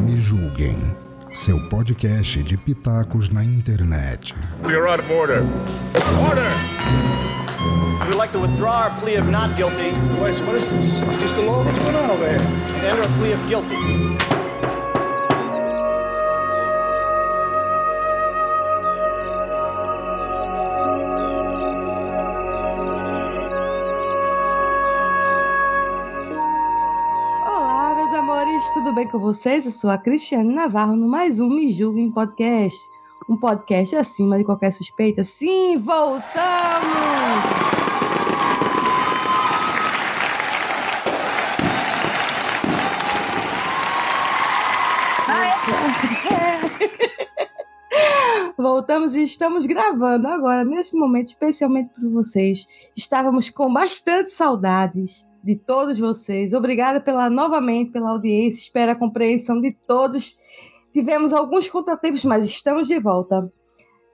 Me julguem. Seu podcast de pitacos na internet. You're out of order. Order! We'd like to withdraw our plea of not guilty Wait, what is this? Is the law? What's going on over here? and enter a plea of guilty. Bem com vocês? Eu sou a Cristiane Navarro no mais um Me Julguem Podcast. Um podcast acima de qualquer suspeita. Sim, voltamos! Voltamos e estamos gravando agora, nesse momento, especialmente para vocês. Estávamos com bastante saudades de todos vocês. Obrigada pela novamente pela audiência, espero a compreensão de todos. Tivemos alguns contratempos, mas estamos de volta.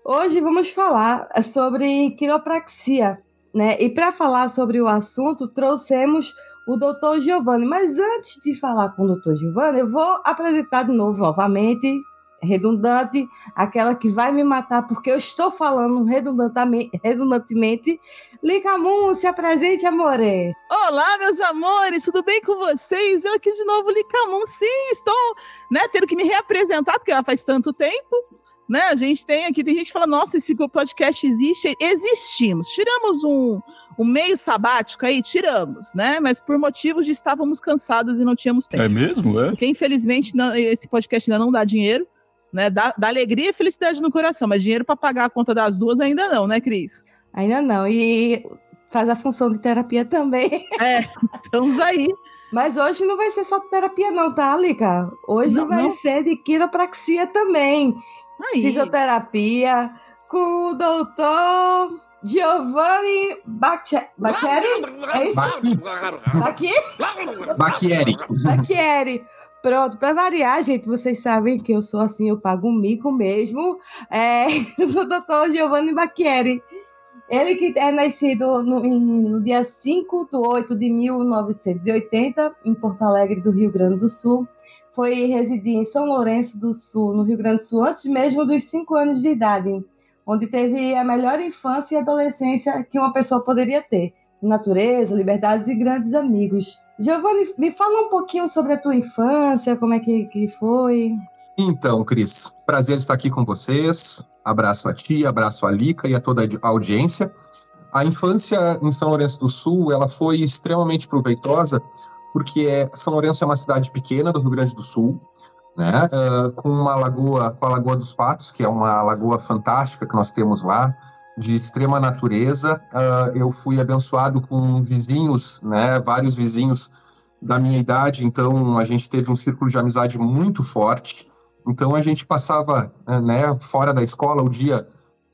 Hoje vamos falar sobre quiropraxia, né? E para falar sobre o assunto, trouxemos o Dr. Giovanni. Mas antes de falar com o Dr. Giovanni, eu vou apresentar de novo, novamente, redundante, aquela que vai me matar porque eu estou falando redundantemente. redundantemente. Licamun, se apresente, amore. Olá, meus amores, tudo bem com vocês? Eu aqui de novo, Licamon. Sim, estou né, tendo que me reapresentar, porque ela faz tanto tempo. Né? A gente tem aqui, tem gente que fala, nossa, esse podcast existe. Existimos. Tiramos um, um meio sabático aí, tiramos, né? Mas por motivos de estávamos cansados e não tínhamos tempo. É mesmo? É? Porque, infelizmente, não- esse podcast ainda não dá dinheiro, né? Dá, dá alegria e felicidade no coração, mas dinheiro para pagar a conta das duas ainda não, né, Cris? Ainda não. E faz a função de terapia também. É, estamos aí. Mas hoje não vai ser só terapia, não, tá, Lica? Hoje Não, vai não. ser de quiropraxia também. aí. Fisioterapia com o doutor Giovanni Baccheri. É isso? Aqui? Bacchieri. Bacchieri. Pronto, para variar, gente, vocês sabem que eu sou assim, eu pago um mico mesmo. É, o doutor Giovanni Bacchieri. Ele que é nascido no, no dia 5 de 8 de 1980, em Porto Alegre, do Rio Grande do Sul. Foi residir em São Lourenço do Sul, no Rio Grande do Sul, antes mesmo dos 5 anos de idade, onde teve a melhor infância e adolescência que uma pessoa poderia ter. Natureza, liberdades e grandes amigos. Giovanni, me fala um pouquinho sobre a tua infância, como é que, que foi. Então, Cris, prazer estar aqui com vocês. Abraço a ti, abraço a Lica e a toda a audiência. A infância em São Lourenço do Sul, ela foi extremamente proveitosa, porque é- São Lourenço é uma cidade pequena do Rio Grande do Sul, né? ah, com uma lagoa, com a Lagoa dos Patos, que é uma lagoa fantástica que nós temos lá, de extrema natureza. Ah, eu fui abençoado com vizinhos, né? Vários vizinhos da minha idade, então a gente teve um círculo de amizade muito forte. Então a gente passava, eh, né, fora da escola o dia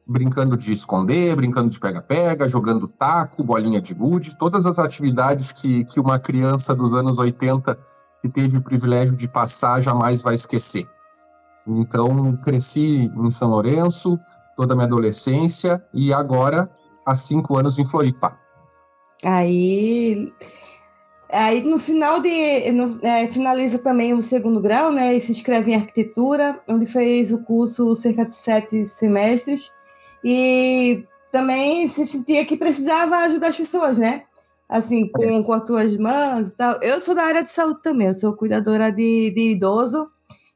brincando de esconder, brincando de pega-pega, jogando taco, bolinha de gude, todas as atividades que, que uma criança dos anos 80 que teve o privilégio de passar jamais vai esquecer. Então cresci em São Lourenço, toda a minha adolescência e agora há cinco anos em Floripa. Aí, aí no final de. no- é, finaliza também o segundo grau, né? E se inscreve em arquitetura, onde fez o curso cerca de sete semestres. E também se sentia que precisava ajudar as pessoas, né? Assim, com, com as tuas mãos e tal. Eu sou da área de saúde também, eu sou cuidadora de, de idoso.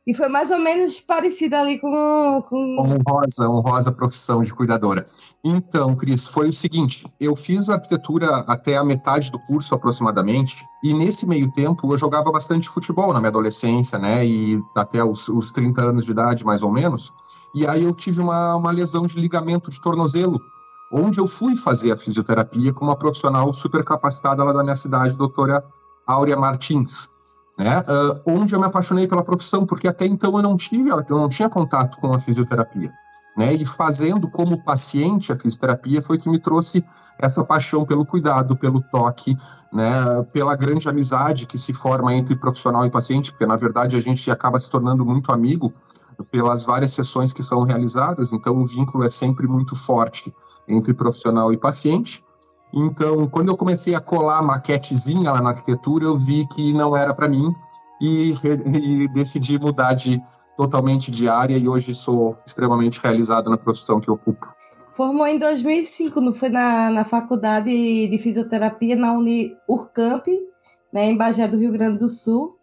E foi mais ou menos parecida ali com. com... Honrosa, honrosa profissão de cuidadora. Então, Cris, foi o seguinte: eu fiz arquitetura até a metade do curso aproximadamente, e nesse meio tempo eu jogava bastante futebol na minha adolescência, né? E até os, os 30 anos de idade, mais ou menos. E aí eu tive uma, uma lesão de ligamento de tornozelo, onde eu fui fazer a fisioterapia com uma profissional super capacitada lá da minha cidade, doutora Áurea Martins né? ah, onde eu me apaixonei pela profissão, porque até então eu não tive, eu não tinha contato com a fisioterapia, né? E fazendo como paciente a fisioterapia foi que me trouxe essa paixão pelo cuidado, pelo toque, né? Pela grande amizade que se forma entre profissional e paciente, porque na verdade a gente acaba se tornando muito amigo pelas várias sessões que são realizadas, então o vínculo é sempre muito forte entre profissional e paciente. Então, quando eu comecei a colar a maquetezinha lá na arquitetura, eu vi que não era para mim e, e, decidi mudar de totalmente de área e hoje sou extremamente realizado na profissão que ocupo. Formou em 2005, não foi na, na faculdade de fisioterapia na Uni Urcamp, né, em Bagé do Rio Grande do Sul.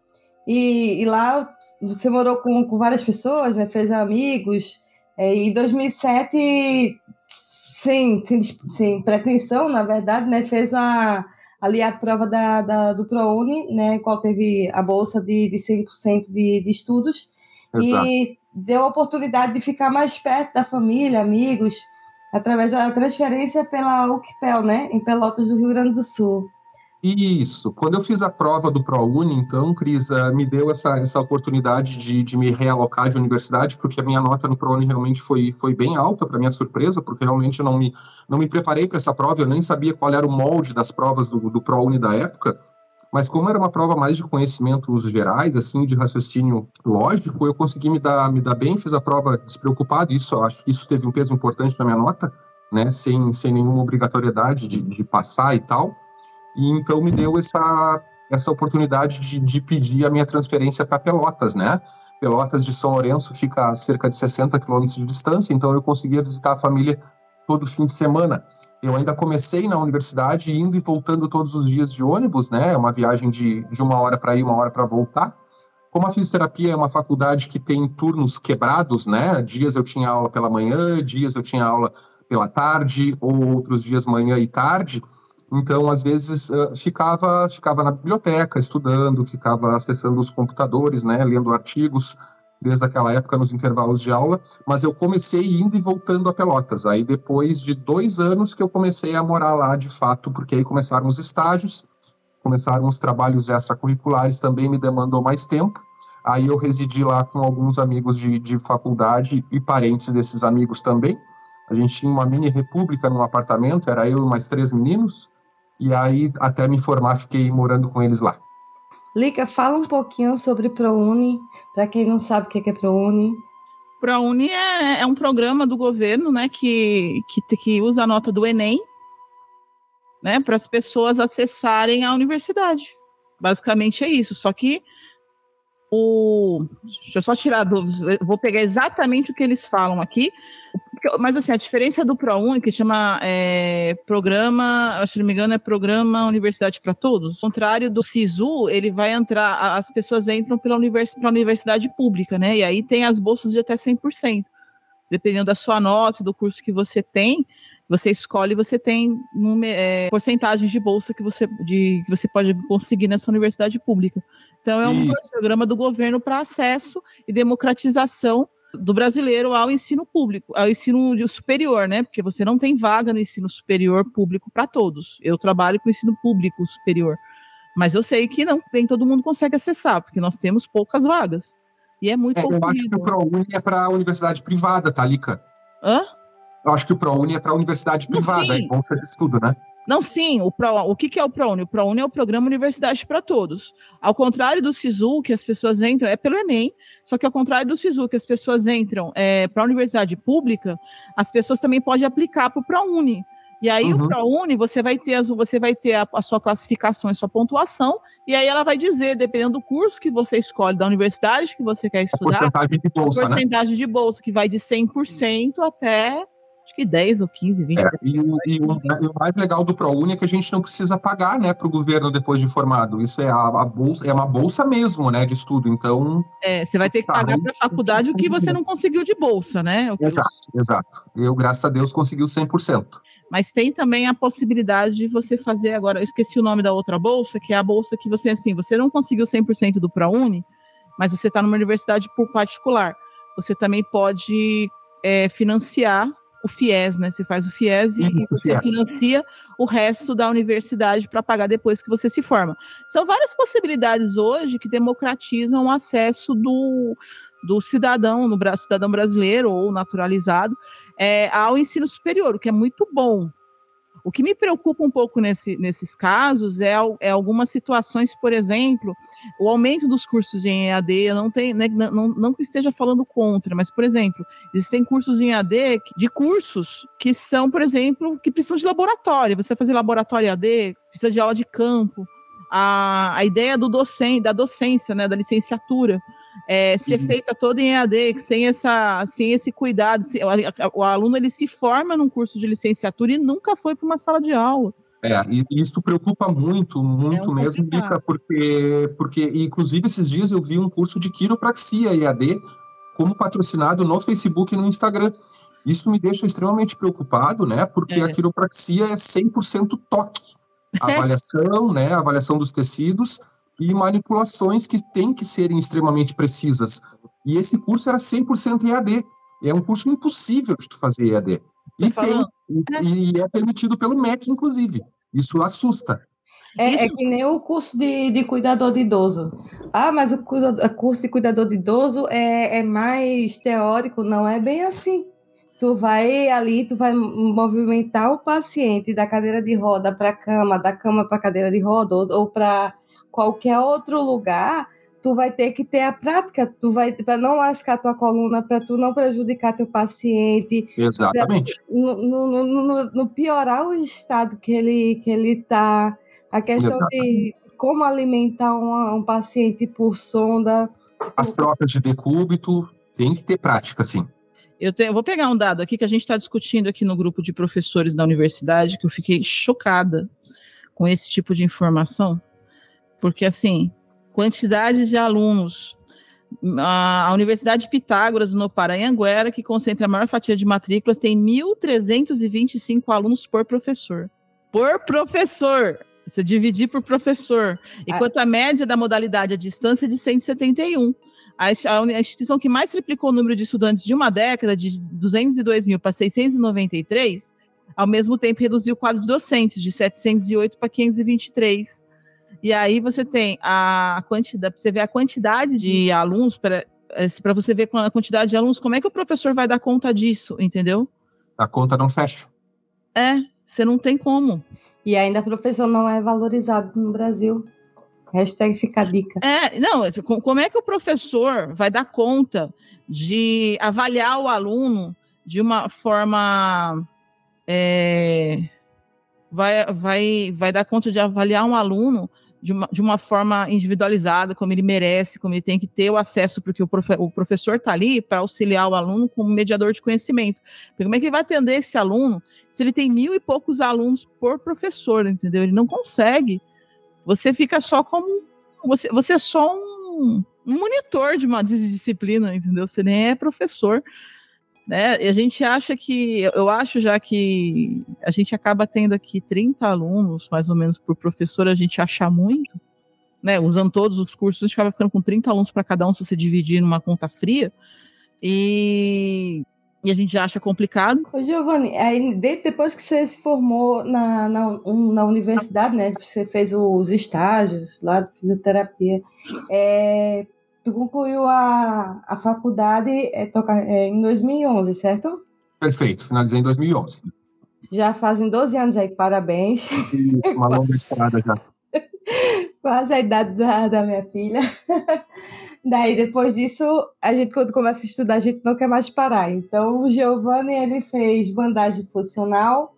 E, e lá você morou com, com várias pessoas, né, fez amigos. É, em 2007, sem, sem, sem pretensão, na verdade, né, fez a, ali a prova da, da, do ProUni, né, qual teve a bolsa de, de 100% de, de estudos. Exato. E deu a oportunidade de ficar mais perto da família, amigos, através da transferência pela UCPEL, né, em Pelotas do Rio Grande do Sul. Isso. Quando eu fiz a prova do ProUni, então, Cris, uh, me deu essa, essa oportunidade de, de me realocar de universidade, porque a minha nota no ProUni realmente foi, foi bem alta, para minha surpresa, porque realmente eu não me, não me preparei para essa prova, eu nem sabia qual era o molde das provas do, do ProUni da época. Mas como era uma prova mais de conhecimentos gerais, assim, de raciocínio lógico, eu consegui me dar, me dar bem, fiz a prova despreocupado, isso, acho isso teve um peso importante na minha nota, né, sem, sem nenhuma obrigatoriedade de, de passar e tal. E então me deu essa, essa oportunidade de, de pedir a minha transferência para Pelotas, né? Pelotas de São Lourenço fica a cerca de 60 quilômetros de distância, então eu conseguia visitar a família todo fim de semana. Eu ainda comecei na universidade indo e voltando todos os dias de ônibus, né? É uma viagem de, de uma hora para ir, uma hora para voltar. Como a fisioterapia é uma faculdade que tem turnos quebrados, né? Dias eu tinha aula pela manhã, dias eu tinha aula pela tarde, ou outros dias manhã e tarde. Então, às vezes, ficava, ficava na biblioteca estudando, ficava acessando os computadores, né? Lendo artigos desde aquela época nos intervalos de aula, mas eu comecei indo e voltando a Pelotas. Aí depois de dois anos que eu comecei a morar lá de fato, porque aí começaram os estágios, começaram os trabalhos extracurriculares, também me demandou mais tempo. Aí eu residi lá com alguns amigos de, de faculdade e parentes desses amigos também. A gente tinha uma mini república num apartamento, era eu e mais três meninos, e aí até me formar fiquei morando com eles lá. Lica, fala um pouquinho sobre ProUni, para quem não sabe o que é ProUni. ProUni é, é um programa do governo, né, que, que, que usa a nota do Enem, né, para as pessoas acessarem a universidade. Basicamente é isso. Só que o. Deixa eu só tirar do. Vou pegar exatamente o que eles falam aqui. Mas assim, a diferença do ProUni, que chama é, programa, se não me engano, é programa Universidade para Todos. Ao contrário do SISU, ele vai entrar, as pessoas entram pela univers, universidade pública, né? E aí tem as bolsas de até 100%. Dependendo da sua nota, do curso que você tem, você escolhe, você tem é, porcentagens de bolsa que você, de, que você pode conseguir nessa universidade pública. Então, é um programa do governo para acesso e democratização do brasileiro ao ensino público, ao ensino superior, né? Porque você não tem vaga no ensino superior público para todos. Eu trabalho com ensino público superior, mas eu sei que não nem todo mundo consegue acessar, porque nós temos poucas vagas. E é muito é, Eu acho que o ProUni é para a universidade privada, Thalika. Hã? Eu acho que o ProUni é para a universidade privada, não, é bolsa de estudo, né? Não, sim, o, Pro, o que, que é o ProUni? O ProUni é o Programa Universidade para Todos. Ao contrário do SISU, que as pessoas entram, é pelo Enem, só que ao contrário do SISU, que as pessoas entram é, para a universidade pública, as pessoas também podem aplicar para o ProUni. E aí uhum. o ProUni, você vai ter, as, você vai ter a, a, sua classificação e sua pontuação, e aí ela vai dizer, dependendo do curso que você escolhe, da universidade que você quer estudar, a porcentagem de bolsa, a porcentagem né? de bolsa, que vai de 100% até acho que 10 ou 15, 20. É, e, o, e o, mais legal do ProUni é que a gente não precisa pagar né, para o governo depois de formado. Isso é a, a, bolsa, é uma bolsa mesmo né, de estudo. Então. É, você vai ter que tá, pagar para a faculdade o que você não conseguiu de bolsa, né? Exato, exato. Eu, graças a Deus, consegui o 100%. Mas tem também a possibilidade de você fazer agora, eu esqueci o nome da outra bolsa, que é a bolsa que você, assim, você não conseguiu 100% do ProUni, mas você está numa universidade por particular. Você também pode é, financiar o FIES, né? Você faz o FIES e, e você financia o resto da universidade para pagar depois que você se forma. São várias possibilidades hoje que democratizam o acesso do, do cidadão, no cidadão brasileiro ou naturalizado, é, ao ensino superior, o que é muito bom. O que me preocupa um pouco nesse, nesses casos é, é, algumas situações, por exemplo, o aumento dos cursos em EAD, não, tem, né, não, não que esteja falando contra, mas, por exemplo, existem cursos em EAD de cursos que são, por exemplo, que precisam de laboratório. Você fazer laboratório EAD, precisa de aula de campo. A, a ideia do docente, da docência, né, da licenciatura, é, ser uhum. feita toda em EAD, sem, essa, sem esse cuidado. O, aluno ele se forma num curso de licenciatura e nunca foi para uma sala de aula. É, e isso preocupa muito, muito é um mesmo, Lica, porque, porque, inclusive, esses dias eu vi um curso de quiropraxia EAD como patrocinado no Facebook e no Instagram. Isso me deixa extremamente preocupado, né? Porque é. a quiropraxia é 100% toque. A avaliação, né? A avaliação dos tecidos e manipulações que têm que serem extremamente precisas. E esse curso era 100% EAD. É um curso impossível de tu fazer EAD. E tem, e, e, é permitido pelo MEC, inclusive. Isso assusta. É, é, que nem o curso de, de cuidador de idoso. Ah, mas o curso de cuidador de idoso é, é mais teórico, não é bem assim. Tu vai ali, tu vai movimentar o paciente da cadeira de roda para a cama, da cama para a cadeira de roda, ou, ou para qualquer outro lugar, tu vai ter que ter a prática, tu vai para não lascar tua coluna, para tu não prejudicar teu paciente. Exatamente. Pra, no, no, no, no, piorar o estado que ele que ele tá, a questão Exatamente. de como alimentar uma, um paciente por sonda. As trocas de decúbito tem que ter prática, sim. Eu, tenho, eu vou pegar um dado aqui que a gente está discutindo aqui no grupo de professores da universidade, que eu fiquei chocada com esse tipo de informação. Porque, assim, quantidade de alunos. A, Universidade de Pitágoras, no Paranhanguera, que concentra a maior fatia de matrículas, tem 1.325 alunos por professor. Por professor! Você dividir por professor. Enquanto a média da modalidade à distância é de 171. A, a instituição que mais triplicou o número de estudantes de uma década, de 202 mil para 693, ao mesmo tempo reduziu o quadro de docentes, de 708 para 523 e aí você tem a quantidade, você vê a quantidade de alunos para para você ver com a quantidade de alunos, como é que o professor vai dar conta disso, entendeu? A conta não fecha. É, você não tem como. E ainda o professor não é valorizado no Brasil. Hashtag fica a dica. É, não, como é que o professor vai dar conta de avaliar o aluno de uma forma é, vai, vai, vai dar conta de avaliar um aluno de uma, de uma forma individualizada, como ele merece, como ele tem que ter o acesso, porque o, profe, o professor está ali para auxiliar o aluno como mediador de conhecimento. Porque como é que ele vai atender esse aluno se ele tem mil e poucos alunos por professor, entendeu? Ele não consegue. Você fica só como. Você, você é só um, um monitor de uma disciplina, entendeu? Você nem é professor. Né? E a gente acha que, eu acho já que a gente acaba tendo aqui 30 alunos, mais ou menos, por professor, a gente acha muito, né? Usando todos os cursos, a gente acaba ficando com 30 alunos para cada um, se você dividir numa conta fria. E, e a gente acha complicado. Ô, Giovanni, aí depois que você se formou na, na, na universidade, né? Você fez os estágios lá de fisioterapia. É, tu concluiu a, a faculdade é, toca, é, em 2011, certo? Perfeito, finalizei em 2011. Já fazem 12 anos aí, parabéns. Isso, uma longa estrada já. Quase a idade da, da minha filha. Daí, depois disso, a gente, quando começa a estudar, a gente não quer mais parar. Então, o Giovanni, ele fez bandagem funcional,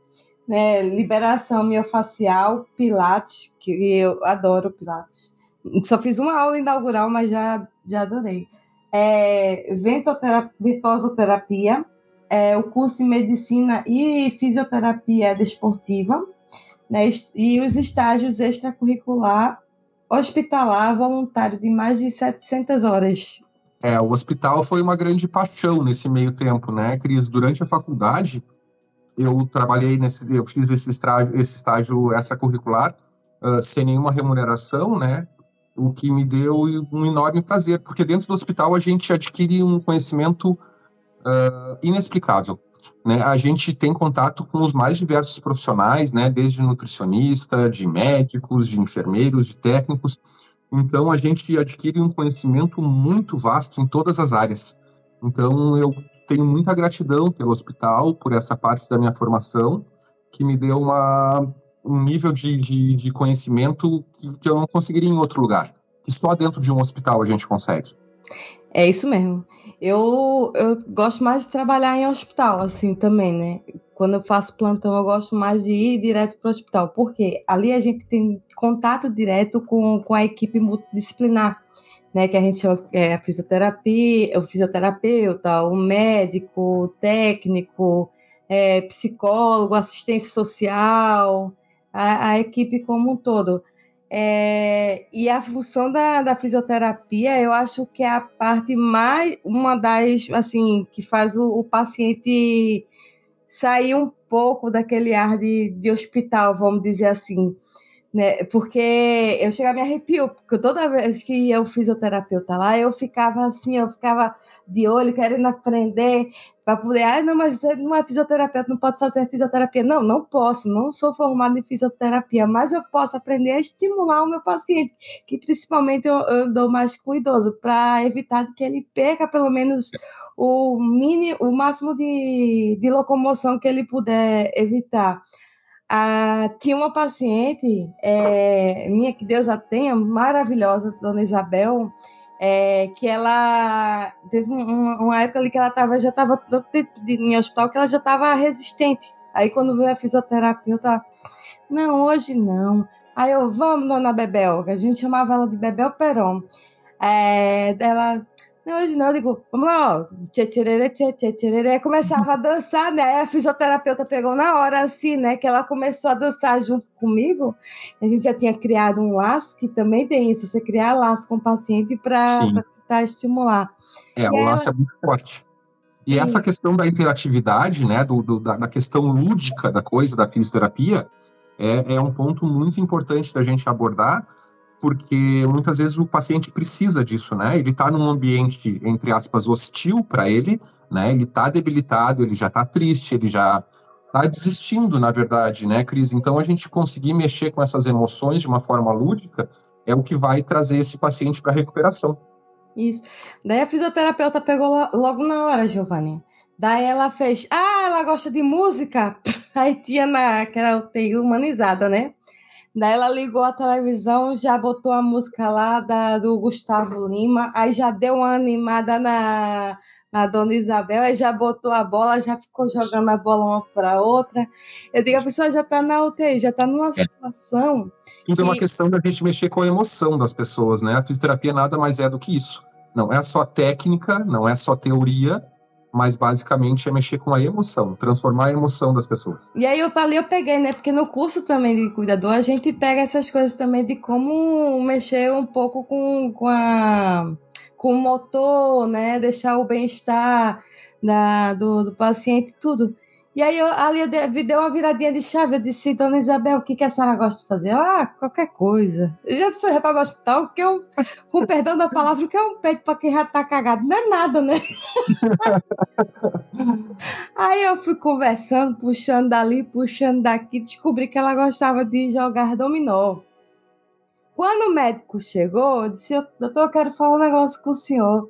né, liberação miofacial, pilates, que eu adoro pilates. Só fiz uma aula inaugural, mas já já adorei. É, ventosoterapia, é, o curso de medicina e fisioterapia desportiva, né, e os estágios extracurricular hospitalar voluntário de mais de 700 horas. É, o hospital foi uma grande paixão nesse meio tempo, né, Cris? Durante a faculdade, eu trabalhei nesse, eu fiz esse estágio, esse estágio extracurricular uh, sem nenhuma remuneração, né? O que me deu um enorme prazer, porque dentro do hospital a gente adquire um conhecimento uh, inexplicável. Né? A gente tem contato com os mais diversos profissionais, né? desde nutricionista, de médicos, de enfermeiros, de técnicos. Então a gente adquire um conhecimento muito vasto em todas as áreas. Então eu tenho muita gratidão pelo hospital, por essa parte da minha formação, que me deu uma, um nível de, de, de conhecimento que, que eu não conseguiria em outro lugar. Que só dentro de um hospital a gente consegue. É isso mesmo. Eu, eu gosto mais de trabalhar em hospital, assim, também, né? Quando eu faço plantão, eu gosto mais de ir direto para o hospital, porque ali a gente tem contato direto com, com a equipe multidisciplinar, né? Que a gente chama é, a fisioterapia, o fisioterapeuta, o médico, o técnico, é, psicólogo, assistência social, a, a equipe como um todo. É, e a função da, da, fisioterapia, eu acho que é a parte mais, uma das, assim, que faz o, o paciente sair um pouco daquele ar de, de hospital, vamos dizer assim. Né? Porque eu chego a me arrepio, porque toda vez que o fisioterapeuta lá, eu ficava assim, eu ficava de olho, querendo aprender, para poder, ah, não, mas você não é fisioterapeuta, não pode fazer fisioterapia. Não, não posso, não sou formada em fisioterapia, mas eu posso aprender a estimular o meu paciente, que principalmente eu, eu dou mais com idoso, para evitar que ele perca pelo menos o mini, o máximo de, de locomoção que ele puder evitar. Ah, tinha uma paciente, é, minha, que Deus a tenha, maravilhosa, dona Isabel, é, que ela teve uma, uma, época ali que ela tava, já estava em hospital, que ela já estava resistente. Aí quando veio a fisioterapeuta, não, hoje não. Aí eu, vamos, dona Bebel, que a gente chamava ela de Bebel Peron. É, ela, não, hoje não, eu digo, vamos lá, ó, tchê, tchê, tchê, tchê, começava a dançar, né? A fisioterapeuta pegou na hora, assim, né? Que ela começou a dançar junto comigo. A gente já tinha criado um laço, que também tem isso, você criar laço com o paciente para tentar estimular. É, e o laço é muito forte. E Sim. essa questão da interatividade, né, do, do da, da, questão lúdica da coisa, da fisioterapia, é, é um ponto muito importante da gente abordar, porque muitas vezes o paciente precisa disso, né? Ele está num ambiente, entre aspas, hostil para ele, né? Ele está debilitado, ele já está triste, ele já está desistindo, na verdade, né, Cris? Então, a gente conseguir mexer com essas emoções de uma forma lúdica é o que vai trazer esse paciente para recuperação. Isso. Daí a fisioterapeuta pegou logo na hora, Giovanni. Daí ela fez, ah, ela gosta de música. Aí tinha na, que era humanizada, né? Daí ela ligou a televisão, já botou a música lá da, do Gustavo Lima, aí já deu uma animada na, na Dona Isabel, aí já botou a bola, já ficou jogando a bola uma para outra. Eu digo, a pessoa já está na UTI, já está numa é. situação. Tudo que... é uma questão da gente mexer com a emoção das pessoas, né? A fisioterapia nada mais é do que isso. Não é só técnica, não é só teoria, mas basicamente é mexer com a emoção, transformar a emoção das pessoas. E aí eu falei, eu peguei, né? Porque no curso também de cuidador a gente pega essas coisas também de como mexer um pouco com, com, a, com o motor, né? Deixar o bem-estar do, do paciente, tudo. E aí eu, ali eu deu uma viradinha de chave, eu disse, dona Isabel, o que, que a senhora gosta de fazer? Ah, qualquer coisa. Já você já tá no hospital, que eu, com perdão da palavra, que é um peito para quem já tá cagado, não é nada, né? aí eu fui conversando, puxando dali, puxando daqui, descobri que ela gostava de jogar dominó. Quando o médico chegou, eu disse, doutor, eu quero falar um negócio com o senhor.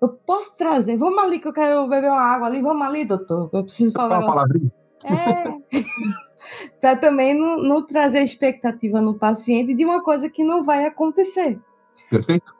Eu posso trazer? Vamos ali que eu quero beber uma água ali. Vamos ali, doutor. Eu preciso falar. Uma palavrinha. É. para também não, não trazer expectativa no paciente de uma coisa que não vai acontecer. Perfeito.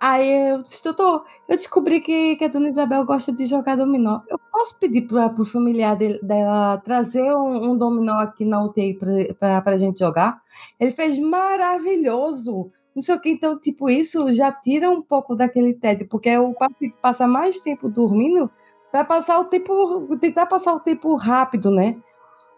Aí eu disse, doutor, eu descobri que, que a dona Isabel gosta de jogar dominó. Eu posso pedir para o familiar dele, dela trazer um, um, dominó aqui na UTI para a gente jogar? Ele fez maravilhoso não sei o que. Então, tipo, isso já tira um pouco daquele tédio, porque o paciente passa mais tempo dormindo para passar o tempo, tentar passar o tempo rápido, né?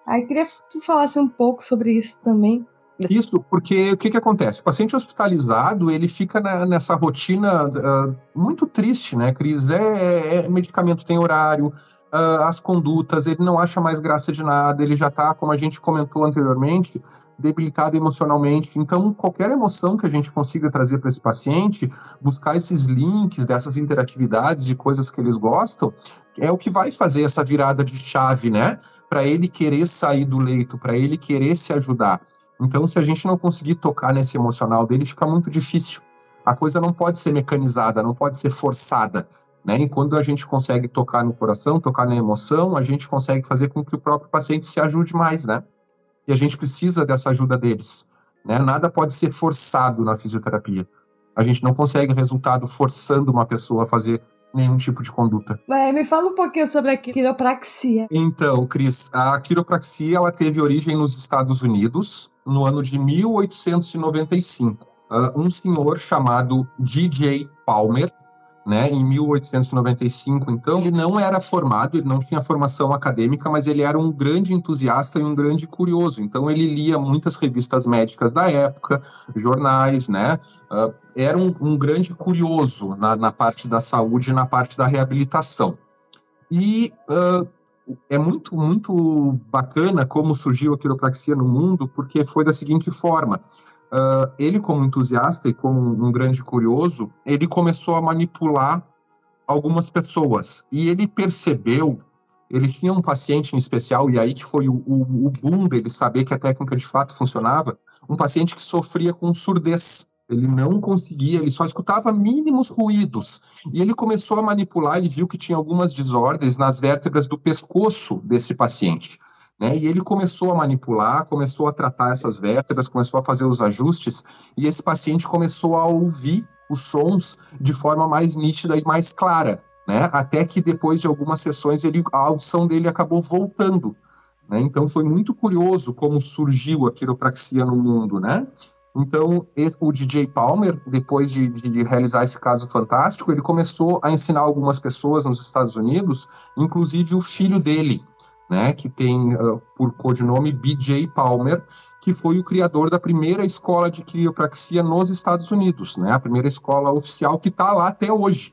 Aí queria que tu falasse um pouco sobre isso também. Isso, porque o que, que acontece? O paciente hospitalizado, ele fica na, nessa rotina uh, muito triste, né, Cris? É, é, medicamento tem horário, uh, as condutas, ele não acha mais graça de nada, ele já está, como a gente comentou anteriormente, debilitado emocionalmente. Então, qualquer emoção que a gente consiga trazer para esse paciente, buscar esses links dessas interatividades de coisas que eles gostam, é o que vai fazer essa virada de chave, né? Para ele querer sair do leito, para ele querer se ajudar. Então, se a gente não conseguir tocar nesse emocional dele, fica muito difícil. A coisa não pode ser mecanizada, não pode ser forçada. Né? E quando a gente consegue tocar no coração, tocar na emoção, a gente consegue fazer com que o próprio paciente se ajude mais, né? E a gente precisa dessa ajuda deles. Né? Nada pode ser forçado na fisioterapia. A gente não consegue resultado forçando uma pessoa a fazer nenhum tipo de conduta. Me fala um pouquinho sobre a quiropraxia. Então, Cris, a quiropraxia ela teve origem nos Estados Unidos no ano de 1895. Uh, um senhor chamado DJ Palmer né, em 1895. Então, ele não era formado, ele não tinha formação acadêmica, mas ele era um grande entusiasta e um grande curioso. Então, ele lia muitas revistas médicas da época, jornais, né? Uh, era um, um, grande curioso na, na, parte da saúde na parte da reabilitação. E uh, é muito, muito bacana como surgiu a quiropraxia no mundo, porque foi da seguinte forma. Uh, ele, como entusiasta e como um grande curioso, ele começou a manipular algumas pessoas. E ele percebeu, ele tinha um paciente em especial, e aí que foi o, o, boom dele saber que a técnica de fato funcionava, um paciente que sofria com surdez. Ele não conseguia, ele só escutava mínimos ruídos. E ele começou a manipular, ele viu que tinha algumas desordens nas vértebras do pescoço desse paciente. Né? E ele começou a manipular, começou a tratar essas vértebras, começou a fazer os ajustes, e esse paciente começou a ouvir os sons de forma mais nítida e mais clara, né? Até que depois de algumas sessões ele, a audição dele acabou voltando. Né? Então foi muito curioso como surgiu a quiropraxia no mundo, né? Então, o DJ Palmer, depois de, de, de, realizar esse caso fantástico, ele começou a ensinar algumas pessoas nos Estados Unidos, inclusive o filho dele, né, que tem uh, por codinome B.J. Palmer, que foi o criador da primeira escola de criopraxia nos Estados Unidos, né, a primeira escola oficial que está lá até hoje.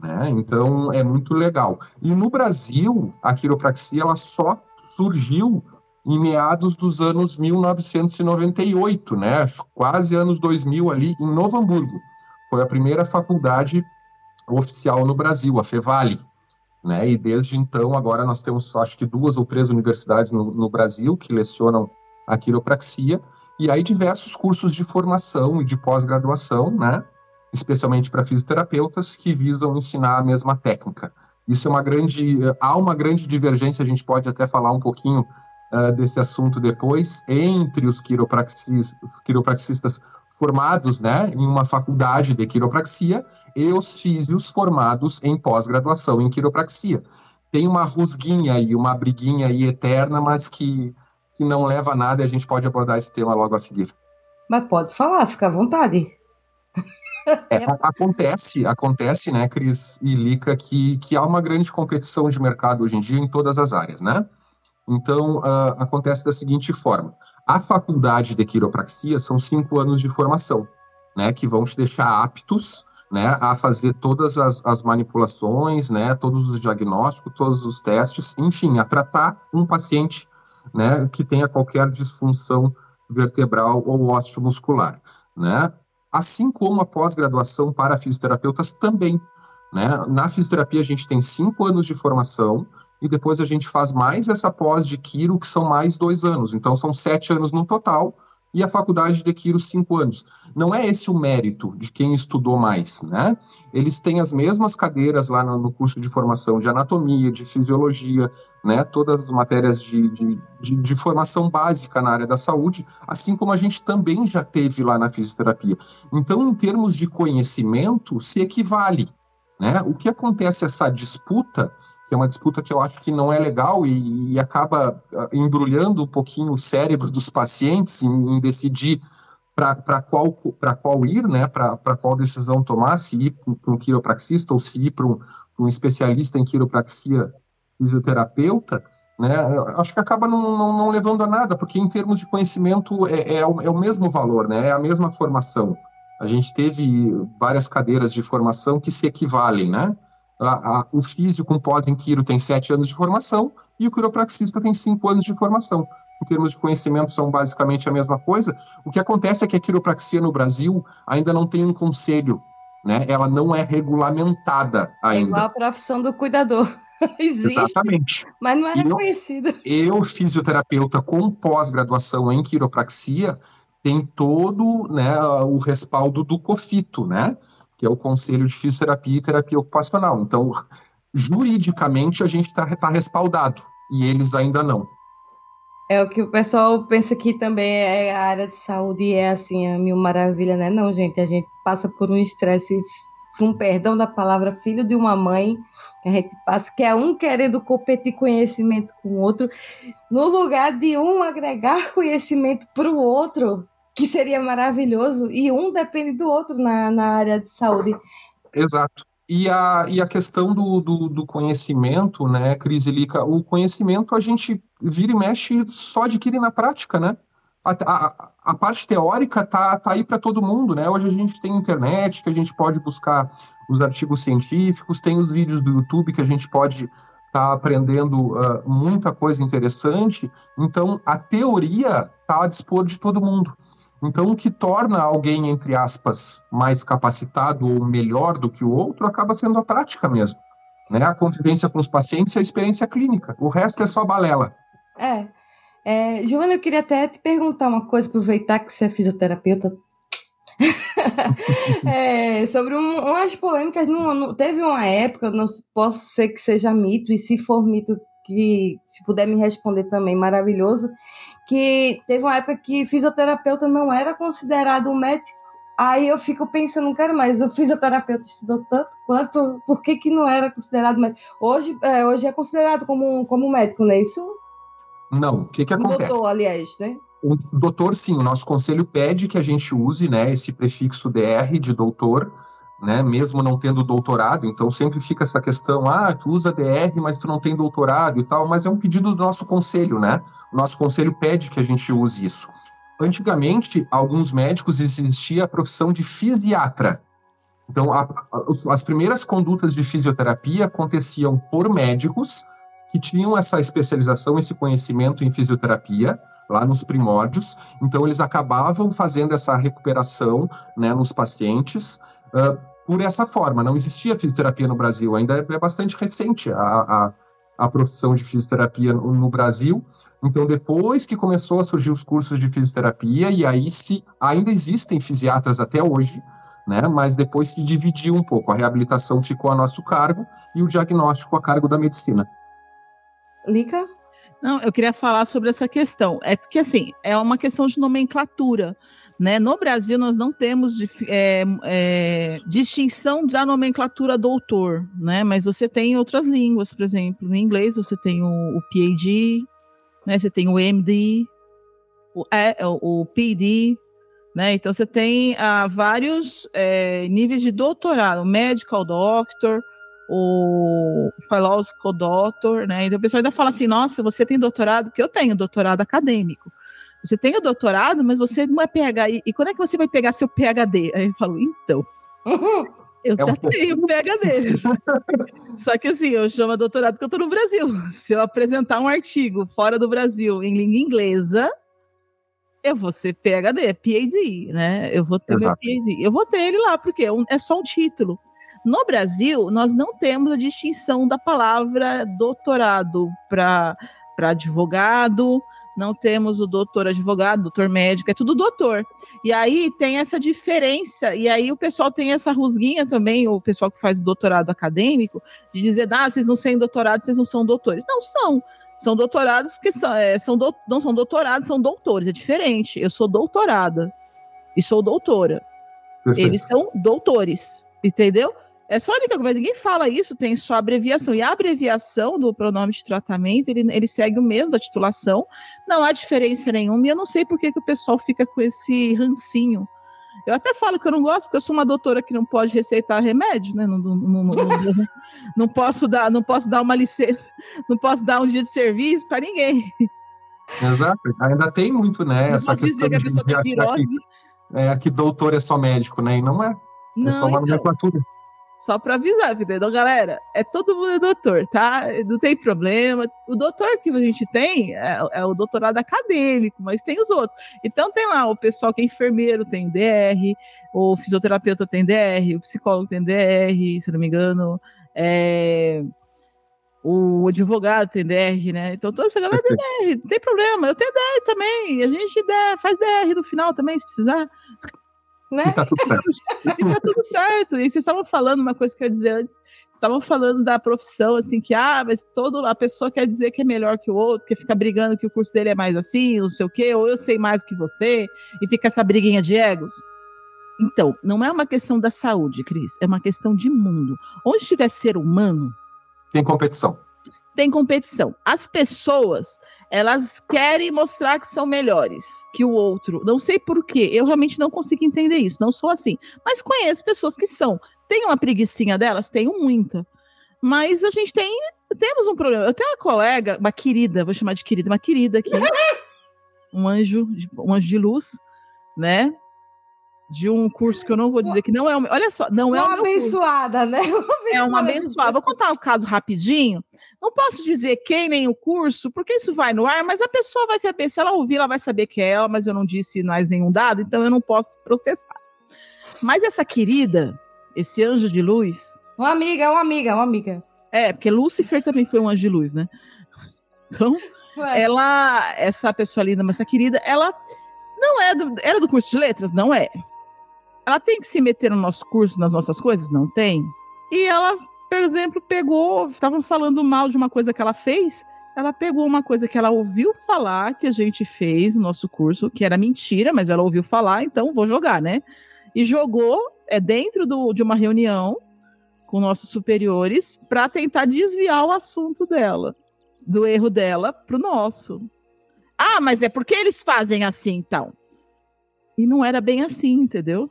Né, então é muito legal. E no Brasil, a quiropraxia ela só surgiu em meados dos anos 1998, né, quase anos 2000 ali em Novo Hamburgo. Foi a primeira faculdade oficial no Brasil, a Fevale. Né? E desde então, agora nós temos, acho que duas ou três universidades no, no Brasil que lecionam a quiropraxia, e aí diversos cursos de formação e de pós-graduação, né? especialmente para fisioterapeutas, que visam ensinar a mesma técnica. Isso é uma grande, há uma grande divergência, a gente pode até falar um pouquinho uh, desse assunto depois, entre os quiropraxis, quiropraxistas formados né, em uma faculdade de quiropraxia e os físios formados em pós-graduação em quiropraxia. Tem uma rusguinha e uma briguinha aí eterna, mas que, que não leva a nada e a gente pode abordar esse tema logo a seguir. Mas pode falar, fica à vontade. É, acontece, acontece, né, Cris e Lica, que, que há uma grande competição de mercado hoje em dia em todas as áreas, né? Então, uh, acontece da seguinte forma: a faculdade de quiropraxia são cinco anos de formação, né, que vão te deixar aptos né, a fazer todas as, as, manipulações, né, todos os diagnósticos, todos os testes, enfim, a tratar um paciente né, que tenha qualquer disfunção vertebral ou osteomuscular. Né? Assim como a pós-graduação para fisioterapeutas também. Né? Na fisioterapia, a gente tem cinco anos de formação e depois a gente faz mais essa pós de Quiro, que são mais dois anos. Então, são sete anos no total, e a faculdade de Quiro, cinco anos. Não é esse o mérito de quem estudou mais, né? Eles têm as mesmas cadeiras lá no, curso de formação de anatomia, de fisiologia, né? Todas as matérias de, de, de, de formação básica na área da saúde, assim como a gente também já teve lá na fisioterapia. Então, em termos de conhecimento, se equivale, né? O que acontece essa disputa que é uma disputa que eu acho que não é legal e, e acaba ah, embrulhando um pouquinho o cérebro dos pacientes em, em decidir para qual, qual ir, né, para qual decisão tomar, se ir para um quiropraxista ou se ir para um, um, especialista em quiropraxia fisioterapeuta, né, acho que acaba não, não, não, levando a nada, porque em termos de conhecimento é, é, o, é o mesmo valor, né, é a mesma formação. A gente teve várias cadeiras de formação que se equivalem, né? A, a, o físico com pós em quiro tem sete anos de formação e o quiropraxista tem cinco anos de formação. Em termos de conhecimento, são basicamente a mesma coisa. O que acontece é que a quiropraxia no Brasil ainda não tem um conselho, né? Ela não é regulamentada ainda. É igual a profissão do cuidador. Existe, Exatamente. Mas não é reconhecida. Eu, eu, fisioterapeuta com pós-graduação em quiropraxia, tem todo né, o respaldo do COFITO, né? Que é o Conselho de Fisioterapia e Terapia Ocupacional. Então, juridicamente, a gente está tá respaldado, e eles ainda não. É o que o pessoal pensa que também é a área de saúde é assim, a mil maravilha, né? Não, gente, a gente passa por um estresse, com perdão da palavra, filho de uma mãe, que a gente passa, que é um querendo competir conhecimento com o outro, no lugar de um agregar conhecimento para o outro, que seria maravilhoso, e um depende do outro na, na área de saúde. Exato. E a, e a questão do, do, do conhecimento, né, Cris Lica, o conhecimento a gente vira e mexe só adquire na prática, né? A, a, a parte teórica tá, tá aí para todo mundo, né? Hoje a gente tem internet, que a gente pode buscar os artigos científicos, tem os vídeos do YouTube que a gente pode estar tá aprendendo uh, muita coisa interessante. Então, a teoria está a dispor de todo mundo. Então, o que torna alguém, entre aspas, mais capacitado ou melhor do que o outro acaba sendo a prática mesmo. Né? A convivência com os pacientes e a experiência clínica. O resto é só balela. É. é Joana, eu queria até te perguntar uma coisa, aproveitar que você é fisioterapeuta. é, sobre um, umas polêmicas, teve uma época, não posso ser que seja mito, e se for mito, que se puder me responder também, maravilhoso, que teve uma época que fisioterapeuta não era considerado um médico. Aí eu fico pensando, cara, mas o fisioterapeuta estudou tanto quanto, por que, que não era considerado médico? Hoje é, hoje é considerado como, como médico, não é isso? Não, o que que acontece? Doutor, aliás, né? O doutor, sim, o nosso conselho pede que a gente use, né, esse prefixo DR de doutor, né, mesmo não tendo doutorado, então sempre fica essa questão, ah, tu usa DR, mas tu não tem doutorado e tal, mas é um pedido do nosso conselho, né? O nosso conselho pede que a gente use isso. Antigamente, alguns médicos existia a profissão de fisiatra. Então, a, a, as primeiras condutas de fisioterapia aconteciam por médicos que tinham essa especialização, esse conhecimento em fisioterapia, lá nos primórdios. Então, eles acabavam fazendo essa recuperação né, nos pacientes. Uh, por essa forma. Não existia fisioterapia no Brasil, ainda é bastante recente a, a, a profissão de fisioterapia no, no, Brasil. Então, depois que começou a surgir os cursos de fisioterapia, e aí se ainda existem fisiatras até hoje, né? Mas depois que dividiu um pouco, a reabilitação ficou a nosso cargo e o diagnóstico a cargo da medicina. Lica? Não, eu queria falar sobre essa questão. É porque, assim, é uma questão de nomenclatura. Né? No Brasil, nós não temos é, é, distinção da nomenclatura doutor, né? mas você tem outras línguas, por exemplo, no inglês você tem o, o PhD, né? você tem o MD, o, é, o, o PD, né? então você tem ah, vários é, níveis de doutorado, medical doctor, o philosophical doctor, né? Então o pessoal ainda fala assim, nossa, você tem doutorado? Porque eu tenho doutorado acadêmico. Você tem o doutorado, mas você não é PhD. E quando é que você vai pegar seu PhD? Aí eu falo, então. Eu é já um tenho PhD. Só que assim, eu chamo doutorado porque eu estou no Brasil. Se eu apresentar um artigo fora do Brasil em língua inglesa, eu vou ser PhD, PhD, né? Eu vou ter Exato. meu PhD. Eu vou ter ele lá, porque é, é só um título. No Brasil, nós não temos a distinção da palavra doutorado para advogado, não temos o doutor advogado, doutor médico, é tudo doutor. E aí tem essa diferença, e aí o pessoal tem essa rusguinha também, o pessoal que faz o doutorado acadêmico, de dizer, ah, vocês não têm doutorado, vocês não são doutores. Não são. São doutorados porque são, é, são do, não são doutorados, são doutores, é diferente. Eu sou doutorada e sou doutora. Perfeito. Eles são doutores, entendeu? É só a única coisa, ninguém fala isso, tem só abreviação. E a abreviação do pronome de tratamento, ele, ele segue o mesmo da titulação, não há diferença nenhuma, e eu não sei por que, que o pessoal fica com esse rancinho. Eu até falo que eu não gosto, porque eu sou uma doutora que não pode receitar remédio, né? Não, não, não, não, posso dar, não posso dar uma licença, não posso dar um dia de serviço para ninguém. Exato, ainda tem muito, né? essa questão que a pessoa de, de, de, que, é, que doutor é só médico, né? E não é. É só uma então. nomenclatura. Só para avisar, entendeu, galera? É todo mundo é doutor, tá? Não tem problema. O doutor que a gente tem é, é, o doutorado acadêmico, mas tem os outros. Então tem lá o pessoal que é enfermeiro tem DR, o fisioterapeuta tem DR, o psicólogo tem DR, se não me engano. É, o advogado tem DR, né? Então toda essa galera tem DR, não tem problema. Eu tenho DR também. A gente faz DR no final também, se precisar. Né? E tá tudo certo. e tá tudo certo. E vocês estavam falando uma coisa que eu ia dizer antes. Estavam falando da profissão, assim, que ah, mas toda a pessoa quer dizer que é melhor que o outro, que fica brigando que o curso dele é mais assim, não sei o quê, ou eu sei mais que você, e fica essa briguinha de egos. Então, não é uma questão da saúde, Cris, é uma questão de mundo. Onde tiver ser humano, Tem competição. Tem competição. As pessoas, elas querem mostrar que são melhores que o outro. Não sei por quê. Eu realmente não consigo entender isso. Não sou assim. Mas conheço pessoas que são. Tem uma preguiçinha delas? Tenho muita. Mas a gente tem. Temos um problema. Eu tenho uma colega, uma querida, vou chamar de querida, uma querida aqui. um anjo, um anjo de luz, né? De um curso que eu não vou dizer que não é o meu. Olha só, não é o Uma meu curso. abençoada, né? É uma abençoada. Vou contar o caso rapidinho. Não posso dizer quem nem o curso, porque isso vai no ar, mas a pessoa vai saber. Se ela ouvir, ela vai saber que é ela, mas eu não disse mais nenhum dado, então eu não posso processar. Mas essa querida, esse anjo de luz, Uma amiga, uma amiga, uma amiga. é, porque Lúcifer também foi um anjo de luz, né? Então, Ué, ela, essa pessoa linda, mas essa querida, ela não é do, era do curso de letras? Não é. Ela tem que se meter no nosso curso, nas nossas coisas? Não tem. E ela, por exemplo, pegou, estavam falando mal de uma coisa que ela fez, ela pegou uma coisa que ela ouviu falar que a gente fez no nosso curso, que era mentira, mas ela ouviu falar, então vou jogar, né? E jogou é dentro do, de uma reunião com nossos superiores para tentar desviar o assunto dela do erro dela pro nosso. Ah, mas é porque eles fazem assim, então. E não era bem assim, entendeu?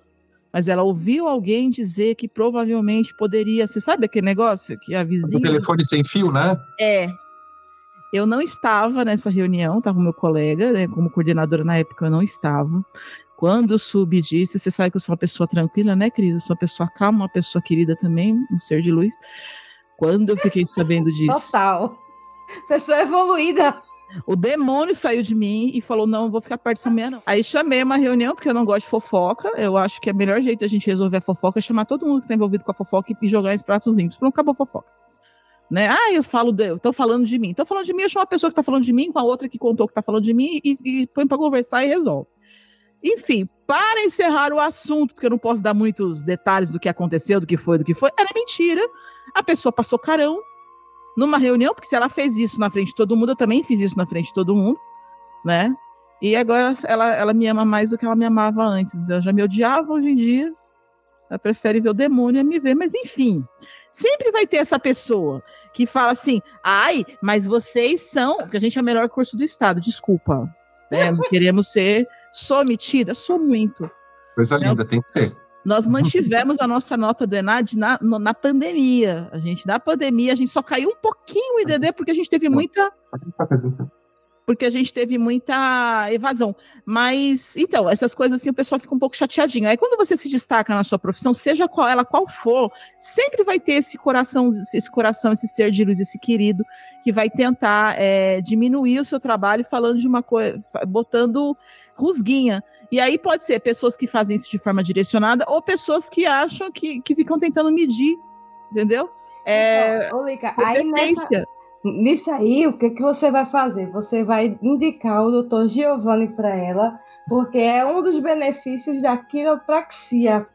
Mas ela ouviu alguém dizer que provavelmente poderia ser, sabe aquele negócio que a O vizinha telefone sem fio, né? é. Eu não estava nessa reunião, estava o meu colega, né, como coordenadora na época eu não estava. Quando o Sub disse, você sabe que eu sou uma pessoa tranquila, né, Cris? Eu sou uma pessoa calma, uma pessoa querida também, um ser de luz. Quando eu fiquei sabendo disso, Total. Pessoa evoluída. O demônio saiu de mim e falou: não, vou ficar perto dessa mulher, não. Aí chamei uma reunião, porque eu não gosto de fofoca. Eu acho que é o melhor jeito da gente resolver a fofoca é chamar todo mundo que está envolvido com a fofoca e jogar em pratos limpos. Pronto, acabou a fofoca. Né? Ah, eu falo, de, eu tô falando de mim. Tô falando de mim, eu chamo uma pessoa que tá falando de mim com a outra que contou que tá falando de mim e, e põe para conversar e resolve. Enfim, para encerrar o assunto, porque eu não posso dar muitos detalhes do que aconteceu, do que foi, do que foi, era mentira. A pessoa passou carão numa reunião, porque se ela fez isso na frente de todo mundo, eu também fiz isso na frente de todo mundo, né? E agora ela, ela me ama mais do que ela me amava antes. Ela já me odiava hoje em dia. Ela prefere ver o demônio a me ver, mas enfim. Sempre vai ter essa pessoa que fala assim: ai, mas vocês são. Porque a gente é o melhor curso do Estado, desculpa. Né? Não queremos ser. Sou metida? Sou muito. Coisa linda, tem que ter. Nós mantivemos a nossa nota do ENAD na, na pandemia. A gente, na pandemia, a gente só caiu um pouquinho o IDD porque a gente teve muita porque a gente teve muita evasão. Mas, então, essas coisas assim, o pessoal fica um pouco chateadinho. Aí, quando você se destaca na sua profissão, seja qual ela qual for, sempre vai ter esse coração, esse coração, esse ser de luz, esse querido, que vai tentar é, diminuir o seu trabalho falando de uma coisa, botando rusguinha. E aí pode ser pessoas que fazem isso de forma direcionada ou pessoas que acham que, que ficam tentando medir, entendeu? É, Ô, Lica, aí nessa, nisso aí, o que, que você vai fazer? Você vai indicar o doutor Giovanni para ela, porque é um dos benefícios da quiropraxia.